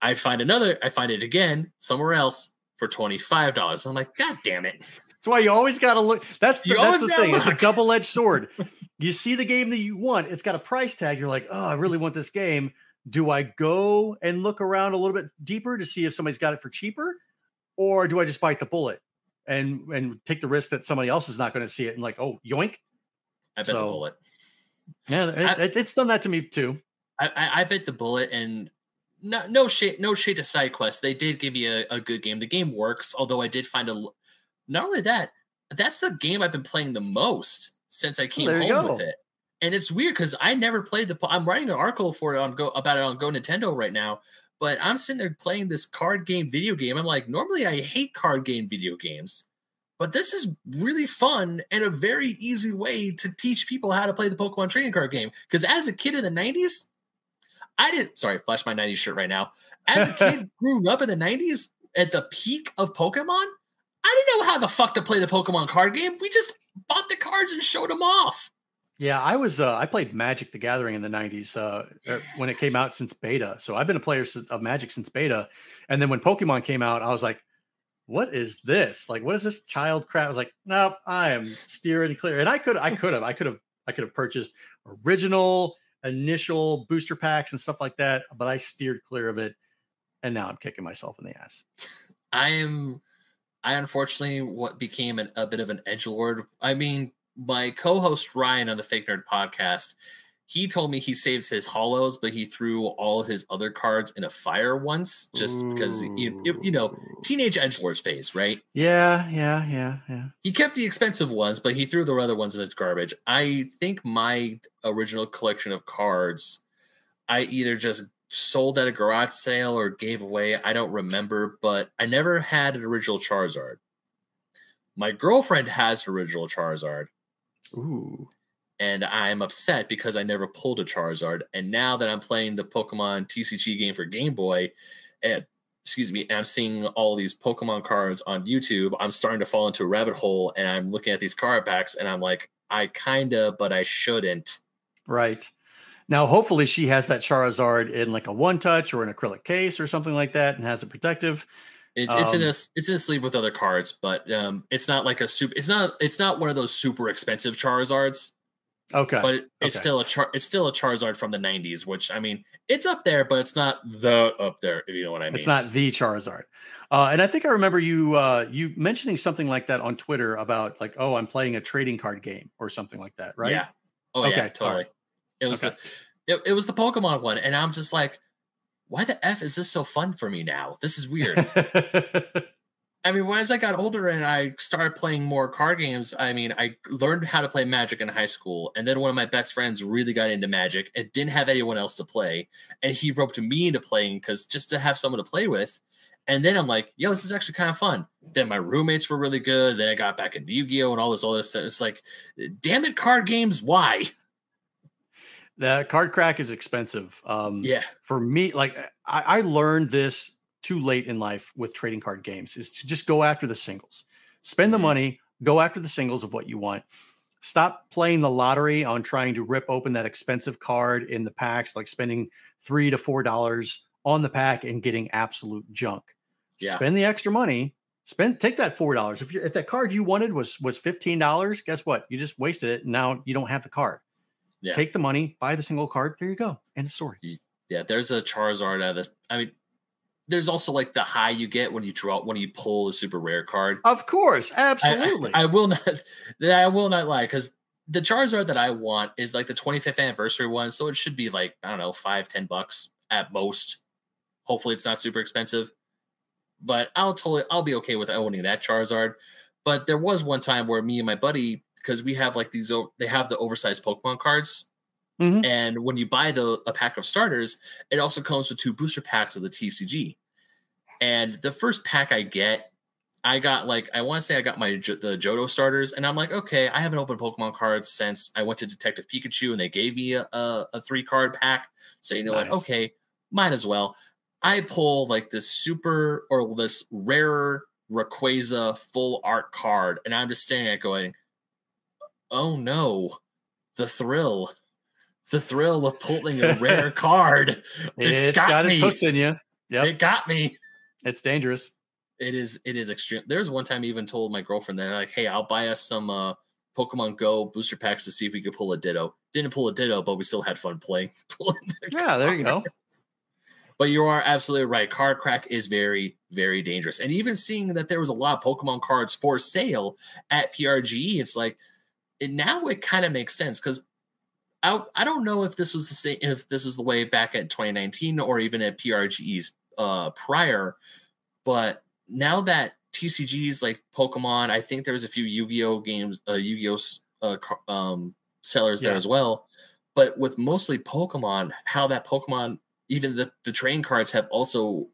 I find another. I find it again somewhere else for twenty five dollars. I'm like, god damn it. That's why you always got to look. That's the, You that's the thing. It's a double edged sword. you see the game that you want. It's got a price tag. You're like, oh, I really want this game. Do I go and look around a little bit deeper to see if somebody's got it for cheaper, or do I just bite the bullet and and take the risk that somebody else is not going to see it and like, oh, yoink. I bet the bullet. Yeah, it, I, it's done that to me too. I, I, I bit the bullet and no no shade no shade to side quests. They did give me a, a good game. The game works, although I did find a not only that, that's the game I've been playing the most since I oh, came home with it. And it's weird because I never played the. I'm writing an article for it on go about it on GoNintendo right now, but I'm sitting there playing this card game video game. I'm like, normally I hate card game video games, but this is really fun and a very easy way to teach people how to play the Pokemon trading card game. Because as a kid in the 90s, I didn't. Sorry, flash my 90s shirt right now. As a kid, grew up in the 90s at the peak of Pokemon. I didn't know how the fuck to play the Pokemon card game. We just bought the cards and showed them off. Yeah, I was uh, I played Magic the Gathering in the 90s uh, er, when it came out since beta. So I've been a player of Magic since beta. And then when Pokemon came out, I was like, what is this? Like, what is this child crap? I was like, no, nope, I am steering clear. And I could, I could have, I could have, I could have purchased original initial booster packs and stuff like that, but I steered clear of it. And now I'm kicking myself in the ass. I am I unfortunately what became an, a bit of an edge lord. I mean, my co-host Ryan on the Fake Nerd podcast, he told me he saves his holos, but he threw all of his other cards in a fire once, just Ooh. because you, you know teenage edge lords phase, right? Yeah, yeah, yeah, yeah. He kept the expensive ones, but he threw the other ones in the garbage. I think my original collection of cards, I either just sold at a garage sale or gave away. I don't remember, but I never had an original Charizard. My girlfriend has original Charizard. Ooh. And I'm upset because I never pulled a Charizard. And now that I'm playing the Pokemon TCG game for Game Boy, and excuse me, and I'm seeing all these Pokemon cards on YouTube, I'm starting to fall into a rabbit hole and I'm looking at these card packs and I'm like, I kinda, but I shouldn't. Right. Now, hopefully, she has that Charizard in like a one touch or an acrylic case or something like that, and has a protective. It's, um, it's in a um, it's in a sleeve with other cards, but um, it's not like a super. It's not it's not one of those super expensive Charizards. Okay, but it, it's okay. still a char. It's still a Charizard from the '90s, which I mean, it's up there, but it's not the up there. If you know what I mean. It's not the Charizard. Uh, and I think I remember you uh, you mentioning something like that on Twitter about like, oh, I'm playing a trading card game or something like that, right? Yeah. Oh okay. yeah, totally. It was okay. the it, it was the Pokemon one, and I'm just like, why the f is this so fun for me now? This is weird. I mean, as I got older and I started playing more card games, I mean, I learned how to play Magic in high school, and then one of my best friends really got into Magic and didn't have anyone else to play, and he roped me into playing because just to have someone to play with. And then I'm like, yo, this is actually kind of fun. Then my roommates were really good. Then I got back into Yu-Gi-Oh and all this other stuff. It's like, damn it, card games, why? The card crack is expensive. Um, yeah. For me, like I, I learned this too late in life with trading card games is to just go after the singles, spend the mm-hmm. money, go after the singles of what you want. Stop playing the lottery on trying to rip open that expensive card in the packs, like spending three to four dollars on the pack and getting absolute junk. Yeah. Spend the extra money. Spend take that four dollars. If you if that card you wanted was was fifteen dollars, guess what? You just wasted it. And now you don't have the card. Yeah. Take the money, buy the single card. There you go. End of story. Yeah, there's a Charizard out of this. I mean, there's also like the high you get when you draw when you pull a super rare card. Of course, absolutely. I, I, I will not. I will not lie because the Charizard that I want is like the 25th anniversary one, so it should be like I don't know five ten bucks at most. Hopefully, it's not super expensive. But I'll totally I'll be okay with owning that Charizard. But there was one time where me and my buddy because we have like these they have the oversized Pokemon cards. Mm-hmm. And when you buy the a pack of starters, it also comes with two booster packs of the TCG. And the first pack I get, I got like I want to say I got my the Johto starters, and I'm like, okay, I haven't opened Pokemon cards since I went to Detective Pikachu, and they gave me a, a, a three card pack. So you know nice. what? Okay, might as well. I pull like this super or this rarer Rayquaza full art card, and I'm just staring at going, oh no, the thrill, the thrill of pulling a rare card. it's, it's got, got its hooks in you. Yeah, it got me. It's dangerous. It is. It is extreme. There's one time I even told my girlfriend that like, hey, I'll buy us some uh, Pokemon Go booster packs to see if we could pull a Ditto. Didn't pull a Ditto, but we still had fun playing. yeah, there you go. But you are absolutely right. Card crack is very, very dangerous. And even seeing that there was a lot of Pokemon cards for sale at PRGE, it's like, and now it kind of makes sense because I I don't know if this was the same if this was the way back at 2019 or even at PRGE's uh prior, but now that TCGs like Pokemon, I think there was a few Yu-Gi-Oh games, uh, Yu-Gi-Oh uh, um, sellers yeah. there as well. But with mostly Pokemon, how that Pokemon, even the the train cards have also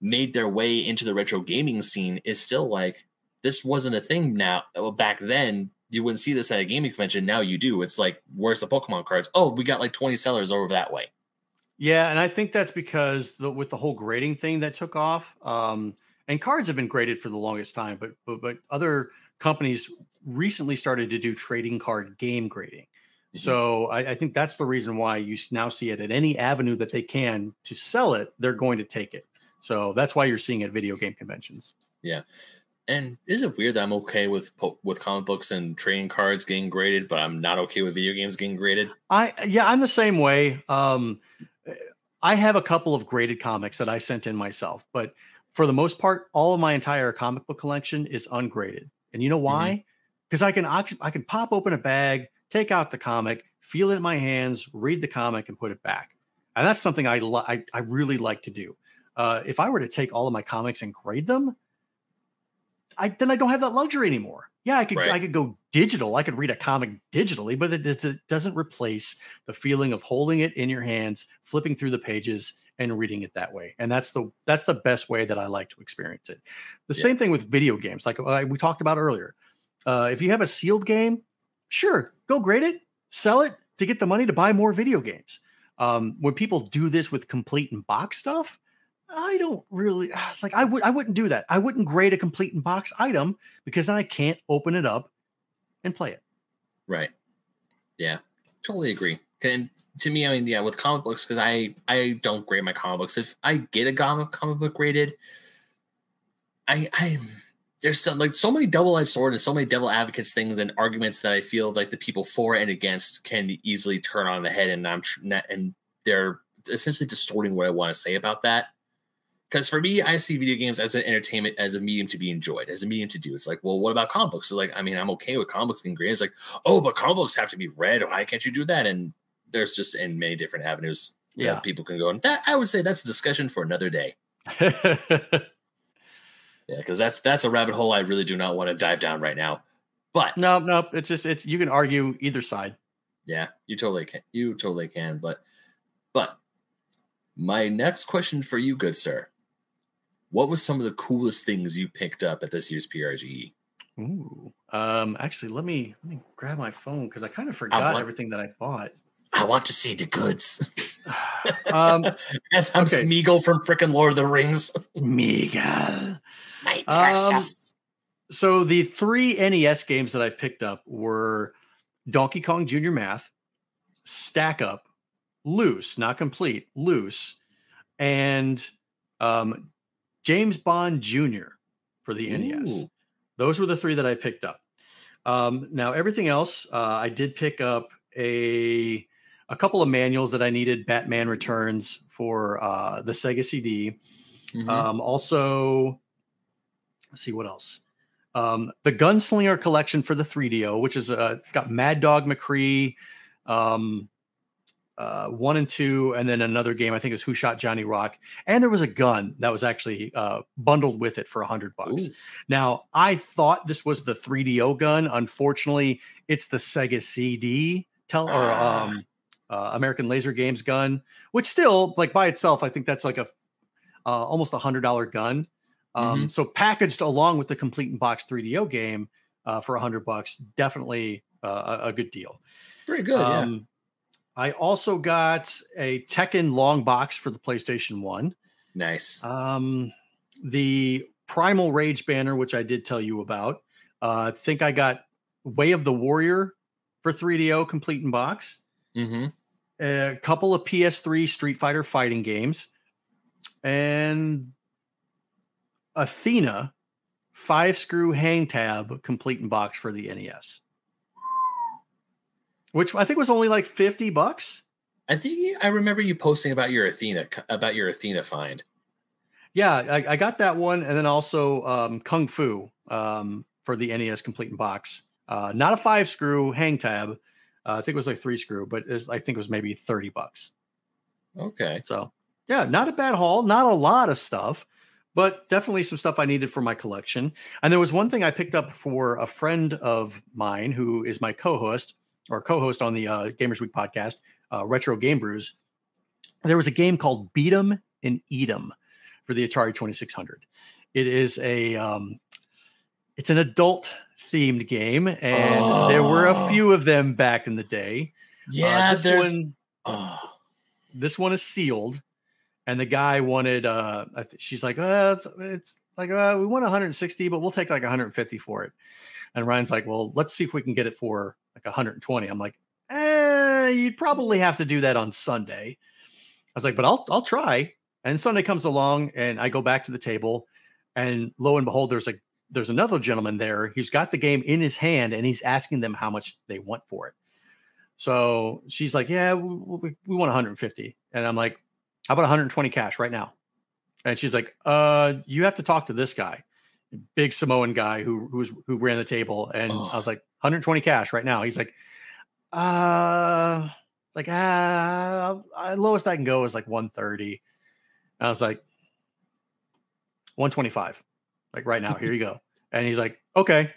made their way into the retro gaming scene is still like this wasn't a thing now back then you wouldn't see this at a gaming convention. Now you do. It's like, where's the Pokemon cards? Oh, we got like 20 sellers over that way. Yeah, and I think that's because the, with the whole grading thing that took off, um, and cards have been graded for the longest time, but but, but other companies recently started to do trading card game grading. Mm-hmm. So I, I, think that's the reason why you now see it at any avenue that they can to sell it, they're going to take it. So that's why you're seeing it at video game conventions. Yeah. And is it weird that I'm okay with with comic books and trading cards getting graded, but I'm not okay with video games getting graded? I yeah, I'm the same way. Um, I have a couple of graded comics that I sent in myself, but for the most part, all of my entire comic book collection is ungraded. And you know why? Because mm-hmm. I can I can pop open a bag, take out the comic, feel it in my hands, read the comic, and put it back. And that's something I I, I really like to do. Uh, if I were to take all of my comics and grade them, I then I don't have that luxury anymore. Yeah, I could right. I could go digital. I could read a comic digitally, but it, it, doesn't replace the feeling of holding it in your hands, flipping through the pages, and reading it that way. And that's the that's the best way that I like to experience it. The yeah. same thing with video games, like uh, we talked about earlier. Uh, if you have a sealed game, sure, go grade it, sell it to get the money to buy more video games. Um, when people do this with complete and box stuff, I don't really ah, like I would I wouldn't do that. I wouldn't grade a complete in box item because then I can't open it up and play it. Right. Yeah. Totally agree. And to me, I mean, yeah, with comic books, because I I don't grade my comic books. If I get a comic comic book graded, I I there's some like so many double-edged sword and so many devil advocates things and arguments that I feel like the people for and against can easily turn on the head and I'm and they're essentially distorting what I want to say about that because for me, I see video games as an entertainment, as a medium to be enjoyed, as a medium to do. It's like, well, what about comic books? So like, I mean, I'm okay with comic books being great. It's like, oh, but comic books have to be read. Why can't you do that? And there's just in many different avenues yeah. people can go. And that I would say that's a discussion for another day. yeah, because that's that's a rabbit hole I really do not want to dive down right now. But no, no, it's just it's you can argue either side. Yeah, you totally can. You totally can. But but my next question for you, good sir what was some of the coolest things you picked up at this year's PRGE? Ooh, um, actually, let me let me grab my phone because I kind of forgot want, everything that I bought. I want to see the goods. um, As I'm okay. Smeagol from freaking Lord of the Rings. Smeagol, my precious. Um, so the three NES games that I picked up were Donkey Kong Junior Math, Stack Up, Loose, not complete, Loose, and um, James Bond Jr. for the Ooh. NES. Those were the three that I picked up. Um, now everything else, uh, I did pick up a a couple of manuals that I needed. Batman Returns for uh, the Sega CD. Mm-hmm. Um, also, let's see what else. Um, the Gunslinger collection for the 3DO, which is uh, it's got Mad Dog McCree, um, uh, one and two, and then another game. I think it was Who Shot Johnny Rock, and there was a gun that was actually uh, bundled with it for a hundred bucks. Now I thought this was the 3DO gun. Unfortunately, it's the Sega CD tell or ah. um, uh, American Laser Games gun, which still like by itself, I think that's like a uh, almost a hundred dollar gun. Um, mm-hmm. So packaged along with the complete in box 3DO game uh, for a hundred bucks, definitely uh, a, a, good deal. Very good. Um, yeah I also got a Tekken long box for the PlayStation 1. Nice. Um, the Primal Rage banner, which I did tell you about. Uh, I think I got Way of the Warrior for 3DO complete in box. Mm-hmm. A couple of PS3 Street Fighter fighting games. And Athena five screw hang tab complete in box for the NES which I think was only like 50 bucks. I think I remember you posting about your Athena about your Athena find. Yeah, I, I got that one, and then also um, Kung Fu um, for the NES complete in box. Uh, not a five screw hang tab, Uh, I think it was like three screw, but was, I think it was maybe 30 bucks. Okay. So yeah, not a bad haul. Not a lot of stuff, but definitely some stuff I needed for my collection. And there was one thing I picked up for a friend of mine who is my co-host or co-host on the uh, Gamers Week podcast, uh, Retro Game Brews. There was a game called Beat 'em and Eat 'em for the Atari 2600. It is a um, it's an adult themed game, and oh. there were a oh. few of them back in the day. Uh, yeah, uh, this there's. One, oh. This one is sealed, and the guy wanted. Uh, she's like, uh, it's, it's like uh, we want 160, but we'll take like 150 for it. And Ryan's like, well, let's see if we can get it for like 120. I'm like, eh, you'd probably have to do that on Sunday. I was like, but I'll I'll try. And Sunday comes along, and I go back to the table, and lo and behold, there's like there's another gentleman there. He's got the game in his hand, and he's asking them how much they want for it. So she's like, "Yeah, we, we want 150," and I'm like, "How about 120 cash right now?" And she's like, "Uh, you have to talk to this guy, big Samoan guy who who's who ran the table." And oh. I was like, "120 cash right now." He's like, "Uh." like ah, lowest I can go is like 130. And I was like, 125. Like right now, here you go. And he's like, okay.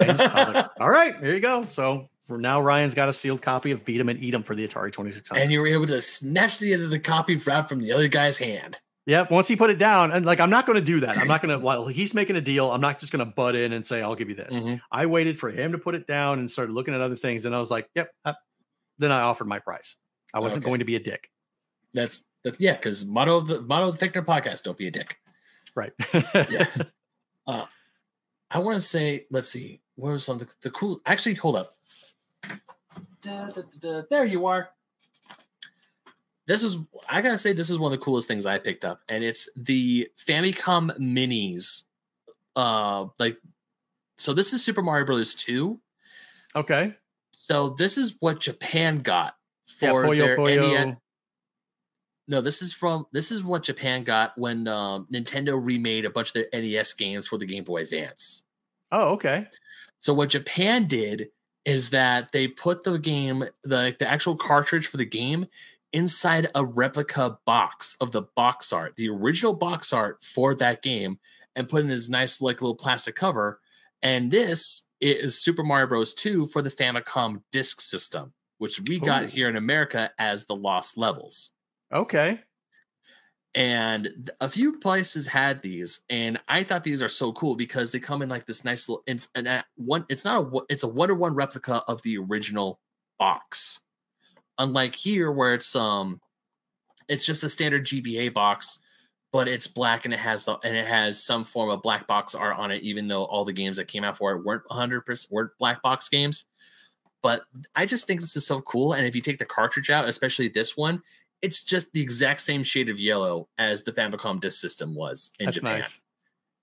like, All right, here you go. So for now, Ryan's got a sealed copy of Beat 'em and Eat 'em for the Atari 2600. And you were able to snatch the end of the copy right from the other guy's hand. Yep. Once he put it down, and like I'm not going to do that. I'm not going to while he's making a deal. I'm not just going to butt in and say I'll give you this. Mm-hmm. I waited for him to put it down and started looking at other things, and I was like, "Yep." Uh, then I offered my price. I wasn't okay. going to be a dick. That's that's yeah, because motto of the motto of the Victor podcast: don't be a dick. Right. yeah. Uh, I want to say, let's see, where was something the cool? Actually, hold up. Da, da, da, there you are. This is I gotta say this is one of the coolest things I picked up, and it's the Famicom Minis. Uh, like, so this is Super Mario Brothers two. Okay. So this is what Japan got for yeah, Puyo, their Puyo. NES. No, this is from this is what Japan got when um, Nintendo remade a bunch of their NES games for the Game Boy Advance. Oh, okay. So what Japan did is that they put the game, the the actual cartridge for the game, inside a replica box of the box art, the original box art for that game, and put in this nice like little plastic cover. And this is Super Mario Bros. 2 for the Famicom Disk System, which we Ooh. got here in America as the Lost Levels. Okay. And a few places had these, and I thought these are so cool because they come in like this nice little. It's an one. It's not a. It's a one to one replica of the original box. Unlike here, where it's um, it's just a standard GBA box, but it's black and it has the and it has some form of black box art on it. Even though all the games that came out for it weren't 100 percent weren't black box games, but I just think this is so cool. And if you take the cartridge out, especially this one, it's just the exact same shade of yellow as the Famicom Disk System was in That's Japan. Nice.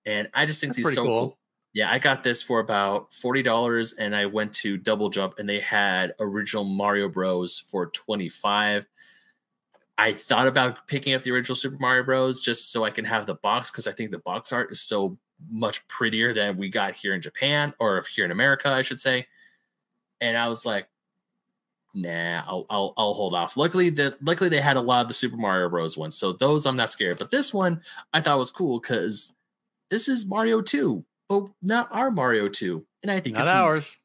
And I just think he's so cool. cool. Yeah, I got this for about forty dollars, and I went to Double Jump, and they had original Mario Bros for twenty five. I thought about picking up the original Super Mario Bros. just so I can have the box because I think the box art is so much prettier than we got here in Japan or here in America, I should say. And I was like, nah, I'll, I'll, I'll hold off. Luckily, the luckily they had a lot of the Super Mario Bros. ones, so those I'm not scared. But this one I thought was cool because this is Mario 2, but not our Mario 2, and I think not it's ours,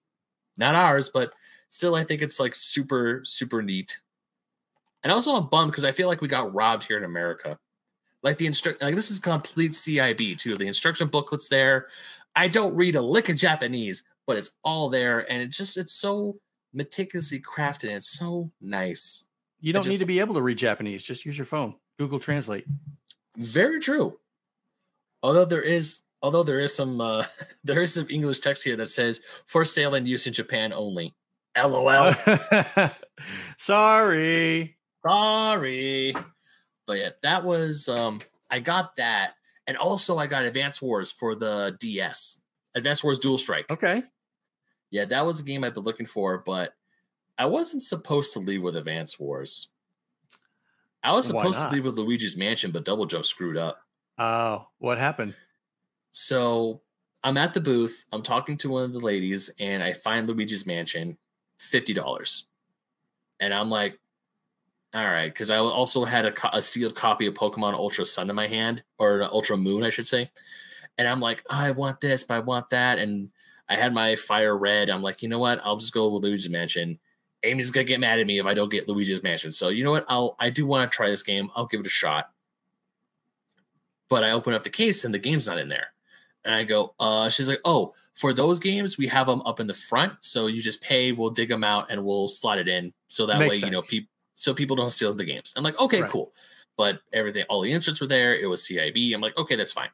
neat. not ours, but still I think it's like super super neat. And also I'm bummed because I feel like we got robbed here in America. Like the instruct, like this is complete CIB too. The instruction booklets there. I don't read a lick of Japanese, but it's all there, and it just it's so meticulously crafted. And it's so nice. You don't just, need to be able to read Japanese. Just use your phone. Google Translate. Very true. Although there is, although there is some, uh, there is some English text here that says for sale and use in Japan only. LOL. Sorry. Sorry. But yeah, that was um I got that. And also I got Advance Wars for the DS. Advance Wars Dual Strike. Okay yeah, that was a game I've been looking for, but I wasn't supposed to leave with Advance Wars. I was supposed to leave with Luigi's Mansion, but Double Jump screwed up. Oh, what happened? So I'm at the booth. I'm talking to one of the ladies, and I find Luigi's Mansion, fifty dollars. and I'm like, all right, because I also had a, co- a, sealed copy of Pokemon Ultra Sun in my hand, or an Ultra Moon, I should say. And I'm like, oh, I want this, but I want that, and I had my Fire Red. I'm like, you know what? I'll just go with Luigi's Mansion. Amy's gonna get mad at me if I don't get Luigi's Mansion. So you know what? I'll I do want to try this game. I'll give it a shot. But I open up the case and the game's not in there. And I go, uh, she's like, oh, for those games, we have them up in the front. So you just pay, we'll dig them out and we'll slide it in. So that Makes way, sense. you know, people so people don't steal the games. I'm like, okay, right. cool. But everything, all the inserts were there. It was CIB. I'm like, okay, that's fine.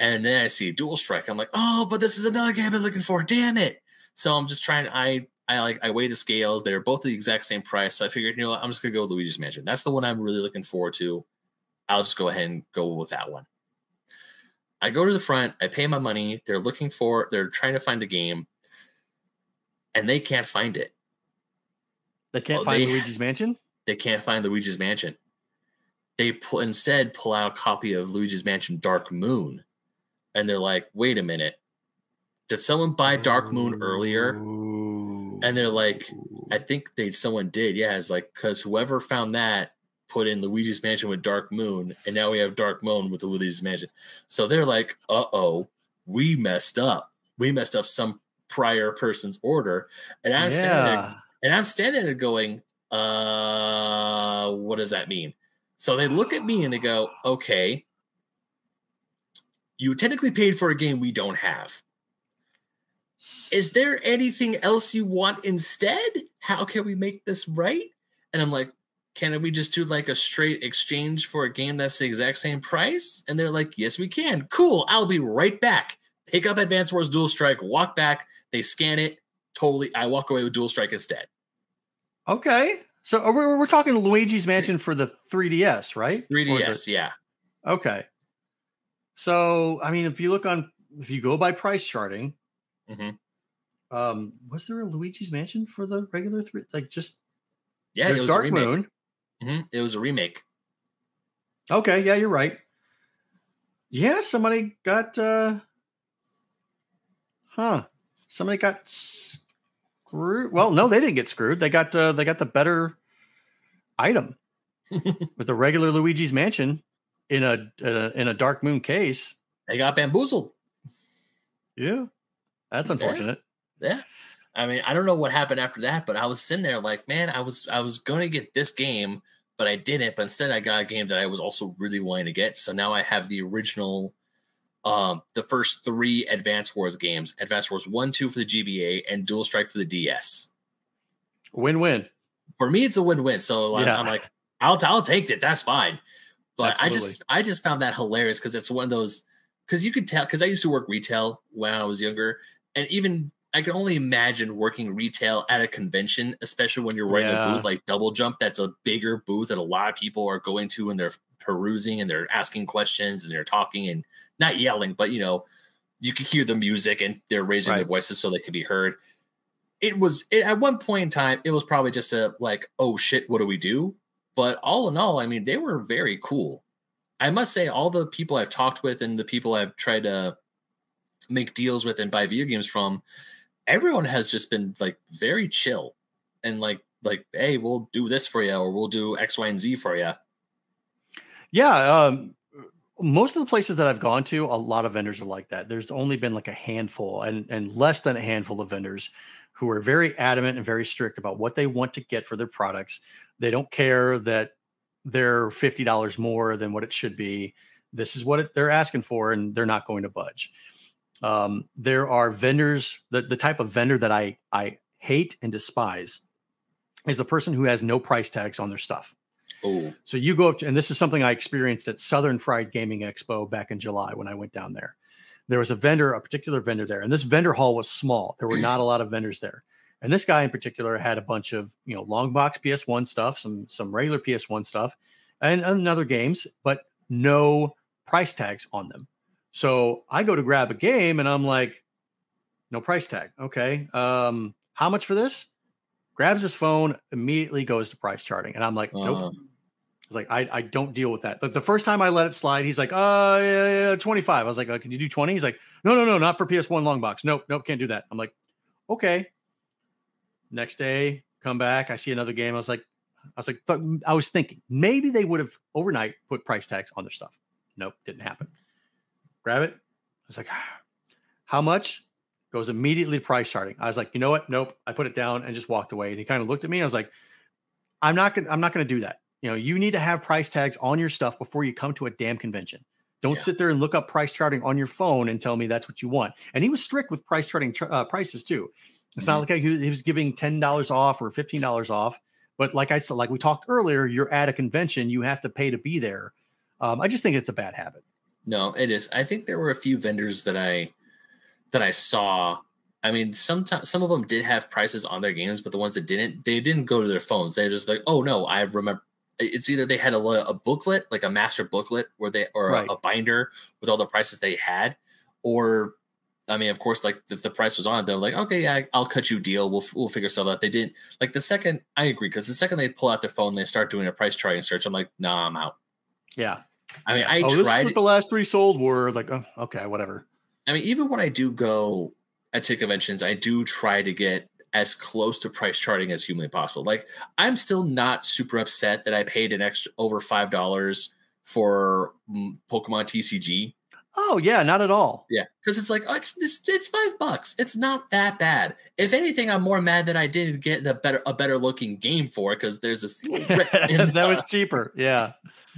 And then I see Dual Strike. I'm like, oh, but this is another game I'm looking for. Damn it. So I'm just trying. I I like I weigh the scales. They're both the exact same price. So I figured, you know what, I'm just gonna go with Luigi's Mansion. That's the one I'm really looking forward to. I'll just go ahead and go with that one. I go to the front, I pay my money. They're looking for, they're trying to find a game, and they can't find it. They can't well, find they, Luigi's Mansion. They can't find Luigi's Mansion. They pull, instead pull out a copy of Luigi's Mansion Dark Moon, and they're like, "Wait a minute, did someone buy Dark Moon earlier?" And they're like, "I think they someone did, yeah." It's like because whoever found that put in Luigi's Mansion with Dark Moon, and now we have Dark Moon with the Luigi's Mansion. So they're like, uh oh, we messed up. We messed up some prior person's order. And I'm yeah. standing there and I'm standing there going, uh, what does that mean? So they look at me and they go, okay, you technically paid for a game we don't have. Is there anything else you want instead? How can we make this right? And I'm like, can we just do like a straight exchange for a game that's the exact same price? And they're like, yes, we can. Cool. I'll be right back. Pick up Advance Wars Dual Strike, walk back. They scan it. Totally. I walk away with Dual Strike instead. Okay. So we're, we're talking Luigi's Mansion for the 3DS, right? 3DS, the, yeah. Okay. So, I mean, if you look on, if you go by price charting, mm-hmm. um, was there a Luigi's Mansion for the regular three? Like just, yeah, there's Dark Moon. Mm-hmm. It was a remake. Okay, yeah, you're right. Yeah, somebody got uh huh. Somebody got screwed. Well, no, they didn't get screwed. They got uh they got the better item with the regular Luigi's Mansion in a, uh, in a Dark Moon case. They got bamboozled. Yeah. That's unfortunate. Yeah. yeah. I mean, I don't know what happened after that, but I was sitting there like, man, I was I was going to get this game, but I didn't. But instead, I got a game that I was also really wanting to get. So now I have the original, um, the first three Advance Wars games: Advance Wars One, Two for the GBA, and Dual Strike for the DS. Win win. For me, it's a win win. So yeah. I'm, I'm like, I'll I'll take it. That's fine. But Absolutely. I just I just found that hilarious because it's one of those because you could tell because I used to work retail when I was younger, and even I can only imagine working retail at a convention, especially when you're running yeah. a booth like Double Jump. That's a bigger booth that a lot of people are going to and they're perusing and they're asking questions and they're talking and not yelling, but you know, you could hear the music and they're raising right. their voices so they could be heard. It was it, at one point in time, it was probably just a like, oh shit, what do we do? But all in all, I mean, they were very cool. I must say, all the people I've talked with and the people I've tried to make deals with and buy video games from, everyone has just been like very chill and like like hey we'll do this for you or we'll do x y and z for you yeah um most of the places that I've gone to, a lot of vendors are like that. There's only been like a handful and, and less than a handful of vendors who are very adamant and very strict about what they want to get for their products. They don't care that they're $50 more than what it should be. This is what it, they're asking for, and they're not going to budge. Um, there are vendors, the, the type of vendor that I, I hate and despise is the person who has no price tags on their stuff. Oh. So you go up to, and this is something I experienced at Southern Fried Gaming Expo back in July when I went down there. There was a vendor, a particular vendor there, and this vendor hall was small. There were not a lot of vendors there. And this guy in particular had a bunch of, you know, long box PS1 stuff, some some regular PS1 stuff, and, and other games, but no price tags on them. So I go to grab a game and I'm like, no price tag. Okay. Um, how much for this? Grabs his phone, immediately goes to price charting. And I'm like, nope. Uh-huh. I like, I, I don't deal with that. Like the first time I let it slide, he's like, uh, yeah, yeah, 25. I was like, uh, can you do 20? He's like, no, no, no, not for PS1 long box. Nope, nope, can't do that. I'm like, okay. Next day, come back. I see another game. I was like, I was like, I was thinking maybe they would have overnight put price tags on their stuff. Nope, didn't happen. Grab it. I was like, how much? Goes immediately to price charting. I was like, you know what? Nope. I put it down and just walked away. And he kind of looked at me. I was like, I'm not gonna, I'm not gonna do that. You know, you need to have price tags on your stuff before you come to a damn convention. Don't yeah. sit there and look up price charting on your phone and tell me that's what you want. And he was strict with price charting uh, prices too. It's mm-hmm. not like he was, he was giving ten dollars off or fifteen dollars off. But like I said, like we talked earlier, you're at a convention, you have to pay to be there. Um, I just think it's a bad habit. No, it is. I think there were a few vendors that I that I saw. I mean, sometimes some of them did have prices on their games, but the ones that didn't, they didn't go to their phones. They're just like, oh no, I remember. It's either they had a, a booklet, like a master booklet, where they or right. a, a binder with all the prices they had, or I mean, of course, like if the price was on, they're like, okay, yeah, I'll cut you a deal. We'll we'll figure stuff out. They didn't like the second. I agree because the second they pull out their phone, they start doing a price charting search. I'm like, nah, I'm out. Yeah. I mean, I oh, tried. This is what the last three sold were like, oh, okay, whatever. I mean, even when I do go at tick conventions, I do try to get as close to price charting as humanly possible. Like, I'm still not super upset that I paid an extra over five dollars for mm, Pokemon TCG Oh yeah, not at all. Yeah, because it's like oh, it's, it's it's five bucks. It's not that bad. If anything, I'm more mad that I didn't get the better a better looking game for it because there's this that the, was cheaper. Yeah,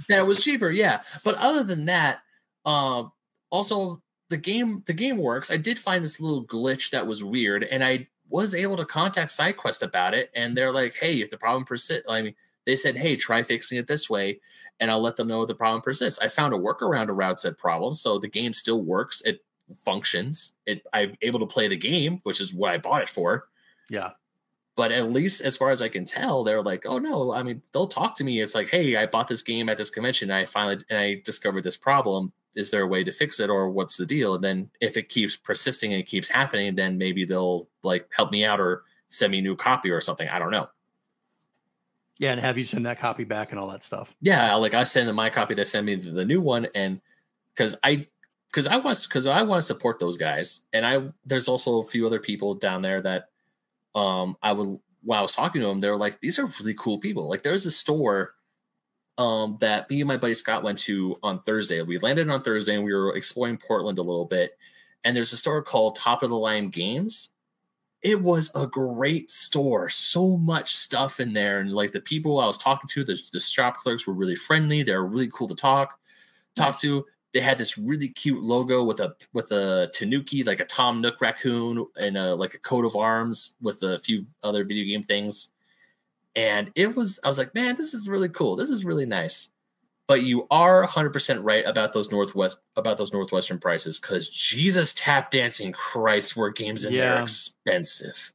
that was cheaper. Yeah, but other than that, um, also the game the game works. I did find this little glitch that was weird, and I was able to contact SideQuest about it, and they're like, "Hey, if the problem persists, I mean." They said, "Hey, try fixing it this way," and I'll let them know if the problem persists. I found a workaround around said problem, so the game still works. It functions. It I'm able to play the game, which is what I bought it for. Yeah. But at least as far as I can tell, they're like, oh no, I mean, they'll talk to me. It's like, hey, I bought this game at this convention. I finally and I discovered this problem. Is there a way to fix it or what's the deal? And then if it keeps persisting and it keeps happening, then maybe they'll like help me out or send me a new copy or something. I don't know. Yeah, and have you send that copy back and all that stuff. Yeah, like I send them my copy, they send me the new one, and because I because I want because I want to support those guys, and I there's also a few other people down there that um I would when I was talking to them, they were like, these are really cool people. Like there's a store um that me and my buddy Scott went to on Thursday. We landed on Thursday and we were exploring Portland a little bit, and there's a store called Top of the Line Games it was a great store. So much stuff in there. And like the people I was talking to, the, the shop clerks were really friendly. They were really cool to talk, talk nice. to. They had this really cute logo with a with a tanuki, like a Tom Nook raccoon, and a, like a coat of arms with a few other video game things. And it was, I was like, man, this is really cool. This is really nice but you are 100% right about those northwest about those northwestern prices because jesus tap dancing christ were games in yeah. there expensive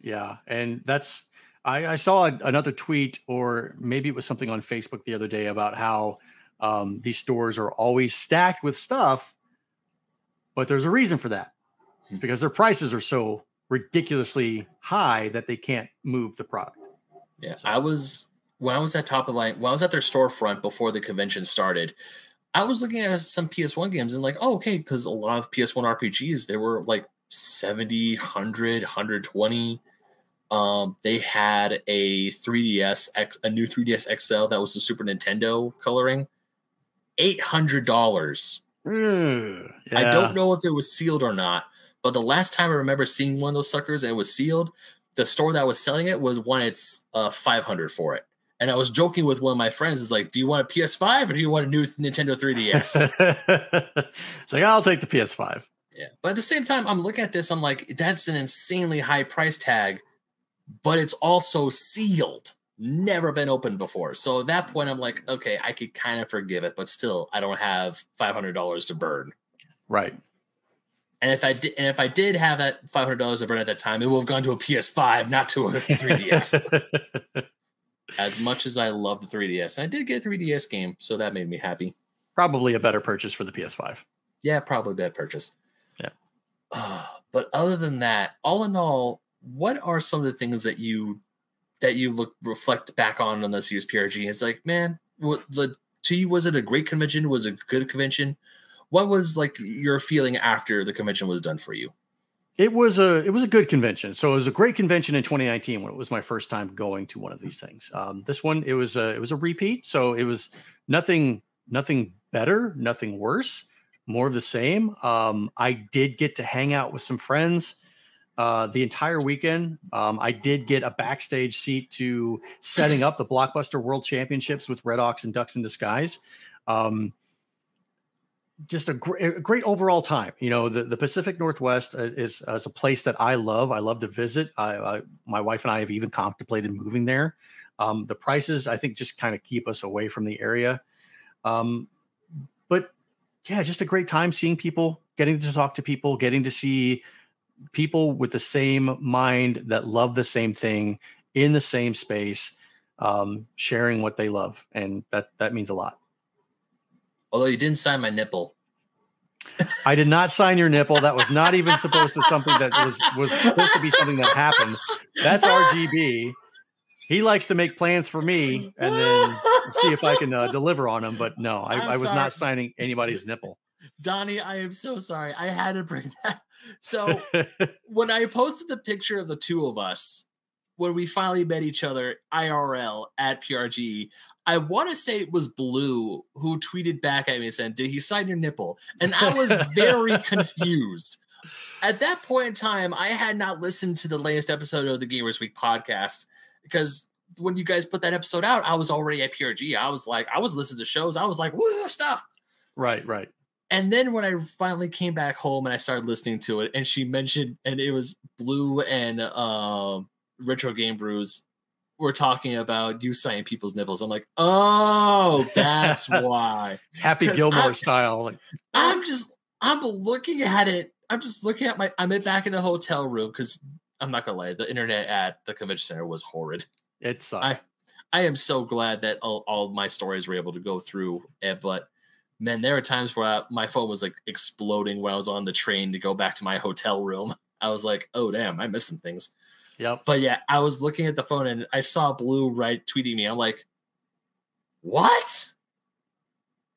yeah and that's i, I saw a, another tweet or maybe it was something on facebook the other day about how um, these stores are always stacked with stuff but there's a reason for that it's hmm. because their prices are so ridiculously high that they can't move the product yeah so. i was when I was at top of the line, when I was at their storefront before the convention started, I was looking at some PS1 games and like, oh, okay, because a lot of PS1 RPGs, they were like 70, 100, 120. Um, they had a 3DS X, a new 3DS XL that was the Super Nintendo coloring, eight hundred dollars. Mm, yeah. I don't know if it was sealed or not, but the last time I remember seeing one of those suckers and it was sealed, the store that was selling it was one it's uh 500 for it. And I was joking with one of my friends, is like, do you want a PS5 or do you want a new Nintendo 3DS? it's like, I'll take the PS5. Yeah. But at the same time, I'm looking at this, I'm like, that's an insanely high price tag, but it's also sealed. Never been opened before. So at that point, I'm like, okay, I could kind of forgive it, but still, I don't have $500 to burn. Right. And if I did, and if I did have that five hundred dollars to burn at that time, it would have gone to a PS5, not to a 3DS. as much as I love the 3DS, I did get a 3DS game, so that made me happy. Probably a better purchase for the PS5. Yeah, probably a better purchase. Yeah. Uh, but other than that, all in all, what are some of the things that you that you look reflect back on on this year's PRG? It's like, man, what the to you was it a great convention? Was it a good convention? What was like your feeling after the convention was done for you? It was a it was a good convention. So it was a great convention in 2019 when it was my first time going to one of these things. Um, this one it was a it was a repeat, so it was nothing nothing better, nothing worse, more of the same. Um, I did get to hang out with some friends uh, the entire weekend. Um, I did get a backstage seat to setting up the Blockbuster World Championships with Red Ox and Ducks in Disguise. Um, just a, gr- a, great overall time. You know, the, the Pacific Northwest uh, is, is a place that I love. I love to visit. I, I my wife and I have even contemplated moving there. Um, the prices, I think, just kind of keep us away from the area. Um, but yeah, just a great time seeing people, getting to talk to people, getting to see people with the same mind that love the same thing in the same space, um, sharing what they love, and that that means a lot. Although you didn't sign my nipple. I did not sign your nipple. That was not even supposed to something that was was supposed to be something that happened. That's RGB. He likes to make plans for me and then see if I can uh, deliver on them. But no, I, I was sorry. not signing anybody's nipple. Donnie, I am so sorry. I had to bring that. So when I posted the picture of the two of us when we finally met each other IRL at PRG, I want to say it was Blue who tweeted back at me and said, Did he sign your nipple? And I was very confused. At that point in time, I had not listened to the latest episode of the Gamers Week podcast because when you guys put that episode out, I was already at PRG. I was like, I was listening to shows. I was like, woo, stuff. Right, right. And then when I finally came back home and I started listening to it, and she mentioned, and it was Blue and um, Retro Game Brews we're talking about you signing people's nipples. I'm like, oh, that's why. Happy Gilmore I'm, style. Like, I'm just, I'm looking at it. I'm just looking at my. I'm back in the hotel room because I'm not gonna lie, the internet at the convention center was horrid. It sucked. I, I am so glad that all, all my stories were able to go through it, but man, there are times where I, my phone was like exploding when I was on the train to go back to my hotel room. I was like, oh damn, I missed some things. Yep. But yeah, I was looking at the phone and I saw Blue right tweeting me. I'm like, what?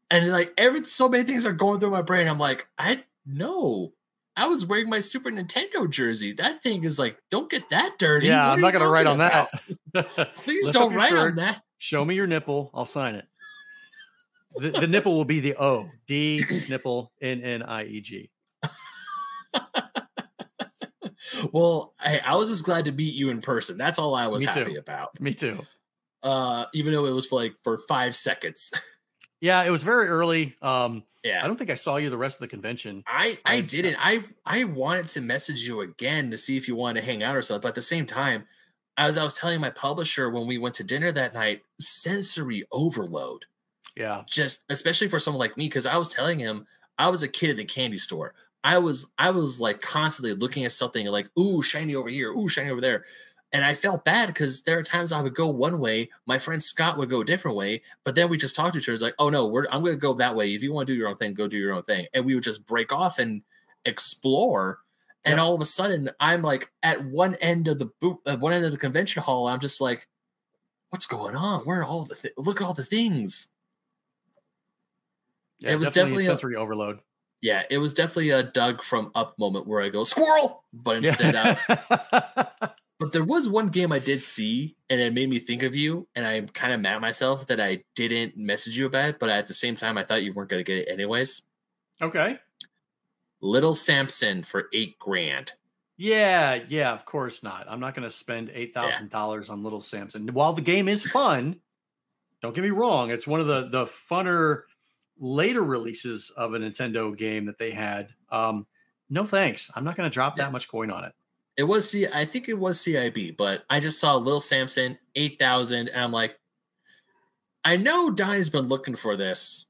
And like every so many things are going through my brain. I'm like, I know. I was wearing my Super Nintendo jersey. That thing is like, don't get that dirty. Yeah, what I'm not gonna write on about? that. Please don't write shirt, on that. Show me your nipple. I'll sign it. The, the nipple will be the O D nipple N N I E G. well, I, I was just glad to meet you in person. That's all I was Me happy too. about. Me too. Uh, even though it was for like for five seconds. yeah, it was very early. Um, yeah, I don't think I saw you the rest of the convention. I I, I didn't. I I wanted to message you again to see if you wanted to hang out or something, but at the same time, as I was telling my publisher when we went to dinner that night, sensory overload. Yeah, just especially for someone like me, because I was telling him I was a kid at the candy store. I was I was like constantly looking at something like, ooh, shiny over here, ooh, shiny over there. And I felt bad because there are times I would go one way, my friend Scott would go a different way, but then we just talked to each other. It's like, oh no, we're I'm gonna go that way. If you want to do your own thing, go do your own thing. And we would just break off and explore. And all of a sudden, I'm like at one end of the boot, at one end of the convention hall. I'm just like, what's going on? Where are all the th- look at all the things? Yeah, it was definitely, definitely sensory a, overload yeah, it was definitely a Doug from Up moment where I go squirrel, but instead, yeah. Uh, I, but there was one game I did see, and it made me think of you, and I'm kind of mad at myself that I didn't message you about it. But at the same time, I thought you weren't going to get it anyways. Okay. Little Samson for eight grand. Yeah, yeah, of course not. I'm not going to spend eight thousand yeah. dollars on Little Samson. While the game is fun, don't get me wrong, it's one of the the funner later releases of a Nintendo game that they had. Um, no thanks. I'm not going to drop that much coin on it. It was C. I think it was CIB, but I just saw Little Samson eight thousand, and I'm like, I know Donnie's been looking for this,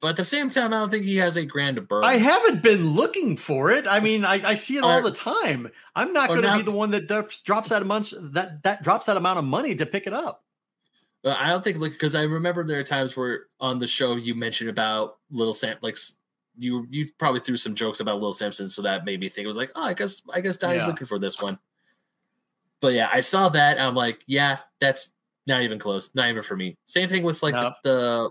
but at the same time, I don't think he has a grand to burn. I haven't been looking for it. I mean, I, I see it or, all the time. I'm not going to be the one that drops that amount that that drops that amount of money to pick it up. I don't think like because I remember there are times where on the show you mentioned about Little Sam like you you probably threw some jokes about Little Samson, so that made me think it was like, oh, I guess I guess Donnie's yeah. looking for this one. But yeah, I saw that. I'm like, yeah, that's not even close. Not even for me. Same thing with like the, the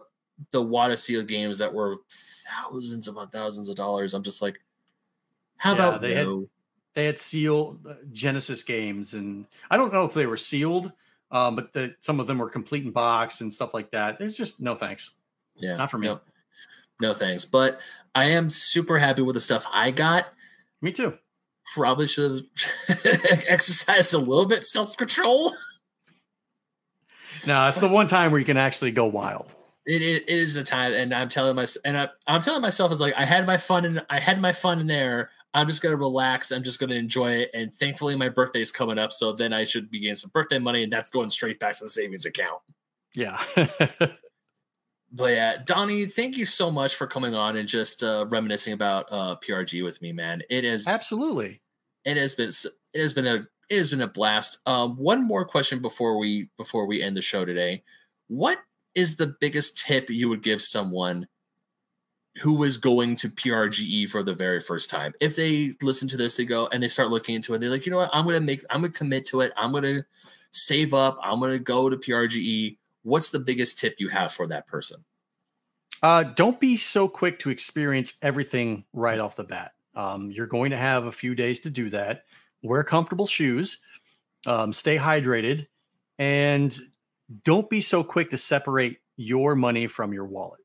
the WATA Seal games that were thousands upon thousands of dollars. I'm just like, how yeah, about they no? Had, they had sealed uh, Genesis games, and I don't know if they were sealed, um, but the, some of them were complete in box and stuff like that. It's just no thanks. Yeah, not for me. No, no thanks. But I am super happy with the stuff I got. Me too. Probably should have exercised a little bit self control. No, it's the one time where you can actually go wild. It, it is the time, and I'm telling myself, and I, I'm telling myself, it's like I had my fun, and I had my fun in there. I'm just gonna relax. I'm just gonna enjoy it, and thankfully, my birthday is coming up, so then I should be getting some birthday money, and that's going straight back to the savings account. Yeah. but yeah, Donnie, thank you so much for coming on and just uh, reminiscing about uh, PRG with me, man. It is absolutely. It has been. It has been a. It has been a blast. Um, one more question before we before we end the show today. What is the biggest tip you would give someone who is going to PRGE for the very first time? If they listen to this, they go and they start looking into it. they're like, you know what? I'm gonna make. I'm gonna commit to it. I'm gonna save up. I'm gonna go to PRGE. What's the biggest tip you have for that person? Uh, don't be so quick to experience everything right off the bat. Um, you're going to have a few days to do that. Wear comfortable shoes, um, stay hydrated, and don't be so quick to separate your money from your wallet.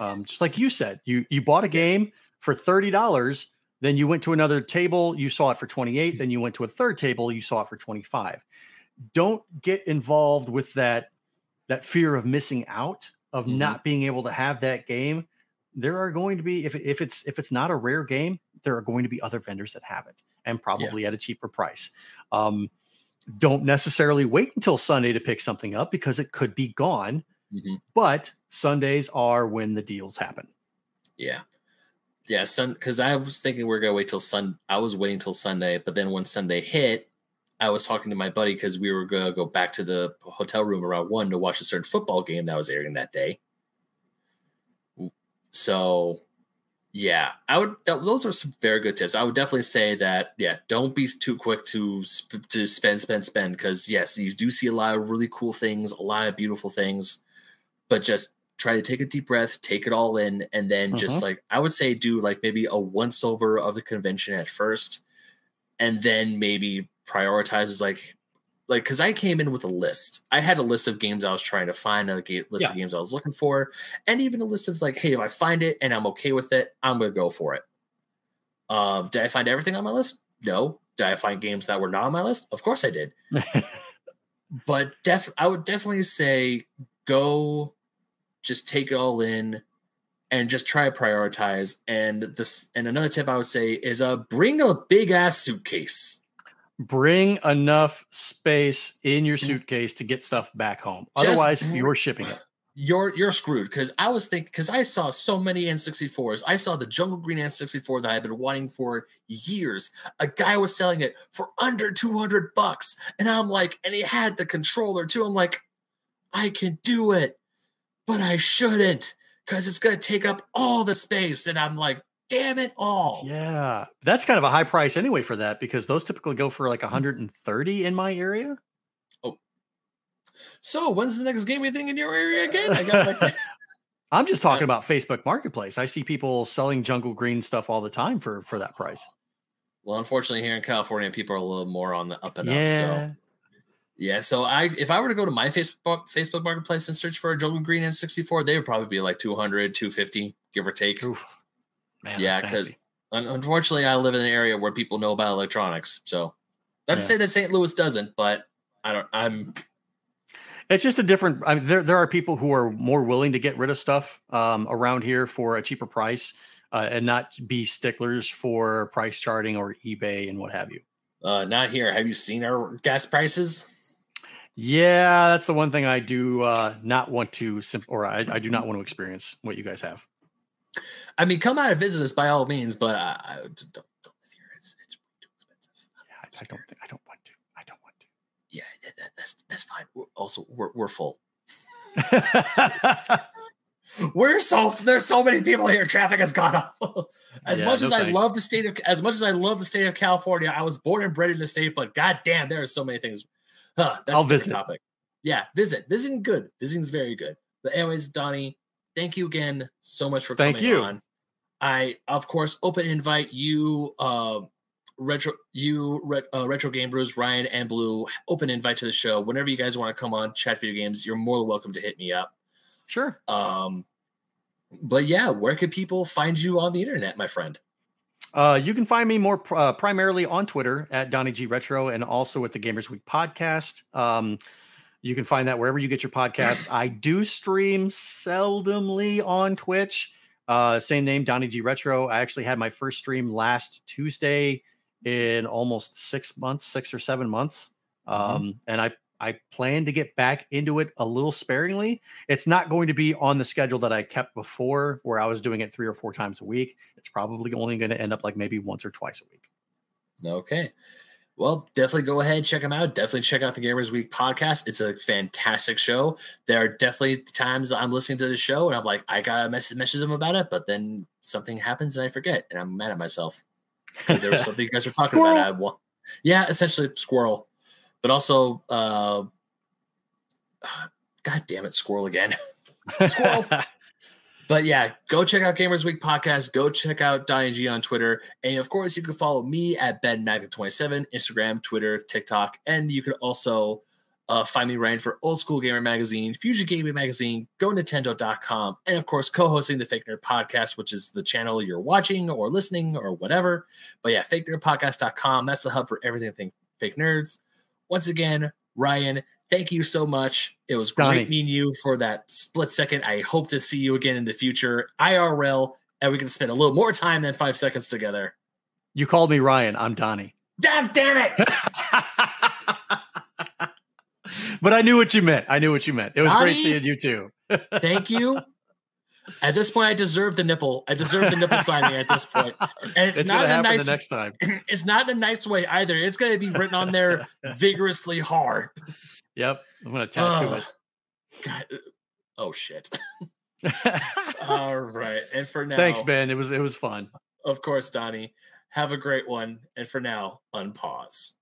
Um, just like you said, you you bought a game for thirty dollars, then you went to another table, you saw it for twenty eight, then you went to a third table, you saw it for twenty five. Don't get involved with that that fear of missing out, of mm-hmm. not being able to have that game. There are going to be if if it's if it's not a rare game, there are going to be other vendors that have it and probably yeah. at a cheaper price. Um, don't necessarily wait until Sunday to pick something up because it could be gone. Mm-hmm. But Sundays are when the deals happen. Yeah. Yeah, sun because I was thinking we are gonna wait till sun. I was waiting till Sunday, but then when Sunday hit, I was talking to my buddy because we were gonna go back to the hotel room around one to watch a certain football game that was airing that day. So yeah, I would. Those are some very good tips. I would definitely say that. Yeah, don't be too quick to to spend, spend, spend. Because yes, you do see a lot of really cool things, a lot of beautiful things, but just try to take a deep breath, take it all in, and then uh-huh. just like I would say, do like maybe a once over of the convention at first, and then maybe prioritizes like like because I came in with a list. I had a list of games I was trying to find, a list yeah. of games I was looking for, and even a list of like, hey, if I find it and I'm okay with it, I'm gonna go for it. Uh, did I find everything on my list? No. Did I find games that were not on my list? Of course I did. but def I would definitely say go just take it all in and just try to prioritize. And this and another tip I would say is uh bring a big ass suitcase bring enough space in your suitcase to get stuff back home. Otherwise, Just, you're shipping it. You're you're screwed because I was thinking because I saw so many N64s. I saw the Jungle Green N64 that I've been wanting for years. A guy was selling it for under 200 bucks. And I'm like, and he had the controller too. I'm like, I can do it, but I shouldn't because it's gonna take up all the space. And I'm like, damn it all. Yeah. That's kind of a high price anyway for that because those typically go for like 130 in my area. Oh. So when's the next gaming thing in your area again? I got like I'm just talking about Facebook Marketplace. I see people selling jungle green stuff all the time for for that price. Well, unfortunately, here in California, people are a little more on the up and yeah. up. So, yeah. So I, if I were to go to my Facebook Facebook Marketplace and search for a jungle green N64, they would probably be like 200, 250, give or take. Oof. Man, yeah, because unfortunately, I live in an area where people know about electronics. So, not yeah. to say that St. Louis doesn't, but I don't. I'm. It's just a different. I mean, there there are people who are more willing to get rid of stuff um, around here for a cheaper price, uh, and not be sticklers for price charting or eBay and what have you. Uh, not here. Have you seen our gas prices? Yeah, that's the one thing I do uh, not want to, or I, I do not want to experience what you guys have. I mean, come out and visit us by all means, but I, I don't, don't live here. It's it's too expensive. Yeah, I, I, don't think I don't want to. I don't want to. Yeah, that, that's that's fine. We're also, we're we're full. we're so there's so many people here. Traffic has gone up. as yeah, much no as thanks. I love the state of as much as I love the state of California, I was born and bred in the state, but goddamn, there are so many things. Huh, that's I'll a visit. topic. Yeah, visit. Visiting good. Visiting's very good. But anyways, Donnie, thank you again so much for thank coming you. on. I, of course, open invite you, uh, retro you ret, uh, retro game brews ryan and blue open invite to the show whenever you guys want to come on chat video games you're more than welcome to hit me up Sure. um but yeah where could people find you on the internet my friend Uh, you can find me more pr- uh, primarily on Twitter at Donnie G Retro and also with the Gamers Week podcast. Um, you can find that wherever you get your podcasts. I do stream seldomly on Twitch. Uh, same name, Donnie G Retro. I actually had my first stream last Tuesday in almost six months, six or seven months. Um, and I I plan to get back into it a little sparingly. It's not going to be on the schedule that I kept before, where I was doing it three or four times a week. It's probably only going to end up like maybe once or twice a week. Okay. Well, definitely go ahead, check them out. Definitely check out the Gamers Week podcast. It's a fantastic show. There are definitely times I'm listening to the show and I'm like, I gotta message, message them about it, but then something happens and I forget, and I'm mad at myself because there was something you guys were talking about. I want, yeah, essentially squirrel, but also, uh, God damn it, squirrel again. Squirrel. But yeah, go check out Gamers Week podcast. Go check out Donnie G on Twitter. And of course, you can follow me at Ben Magnet27, Instagram, Twitter, TikTok. And you can also uh, find me writing for Old School Gamer Magazine, Fusion Gaming Magazine, GoNintendo.com, and of course, co hosting the Fake Nerd Podcast, which is the channel you're watching or listening or whatever. But yeah, Fake Nerd Podcast.com. That's the hub for everything Fake Nerds. Once again, Ryan, thank you so much. It was great Donnie. meeting you for that split second. I hope to see you again in the future, IRL, and we can spend a little more time than five seconds together. you called me Ryan. I'm Donnie. Damn, damn it! but I knew what you meant. I knew what you meant. It was great seeing you too. Thank you. At this point, I deserve the nipple. I deserve the nipple signing at this point, and it's, It's, not a nice. the next time. it's not a nice way either. It's going to be written on there vigorously hard. Yep. I'm gonna tattoo Ugh. God. Uh, oh shit. All right. And for now, Thanks, Ben. It was it was fun. of course, Donnie, have a great one. And for now, unpause.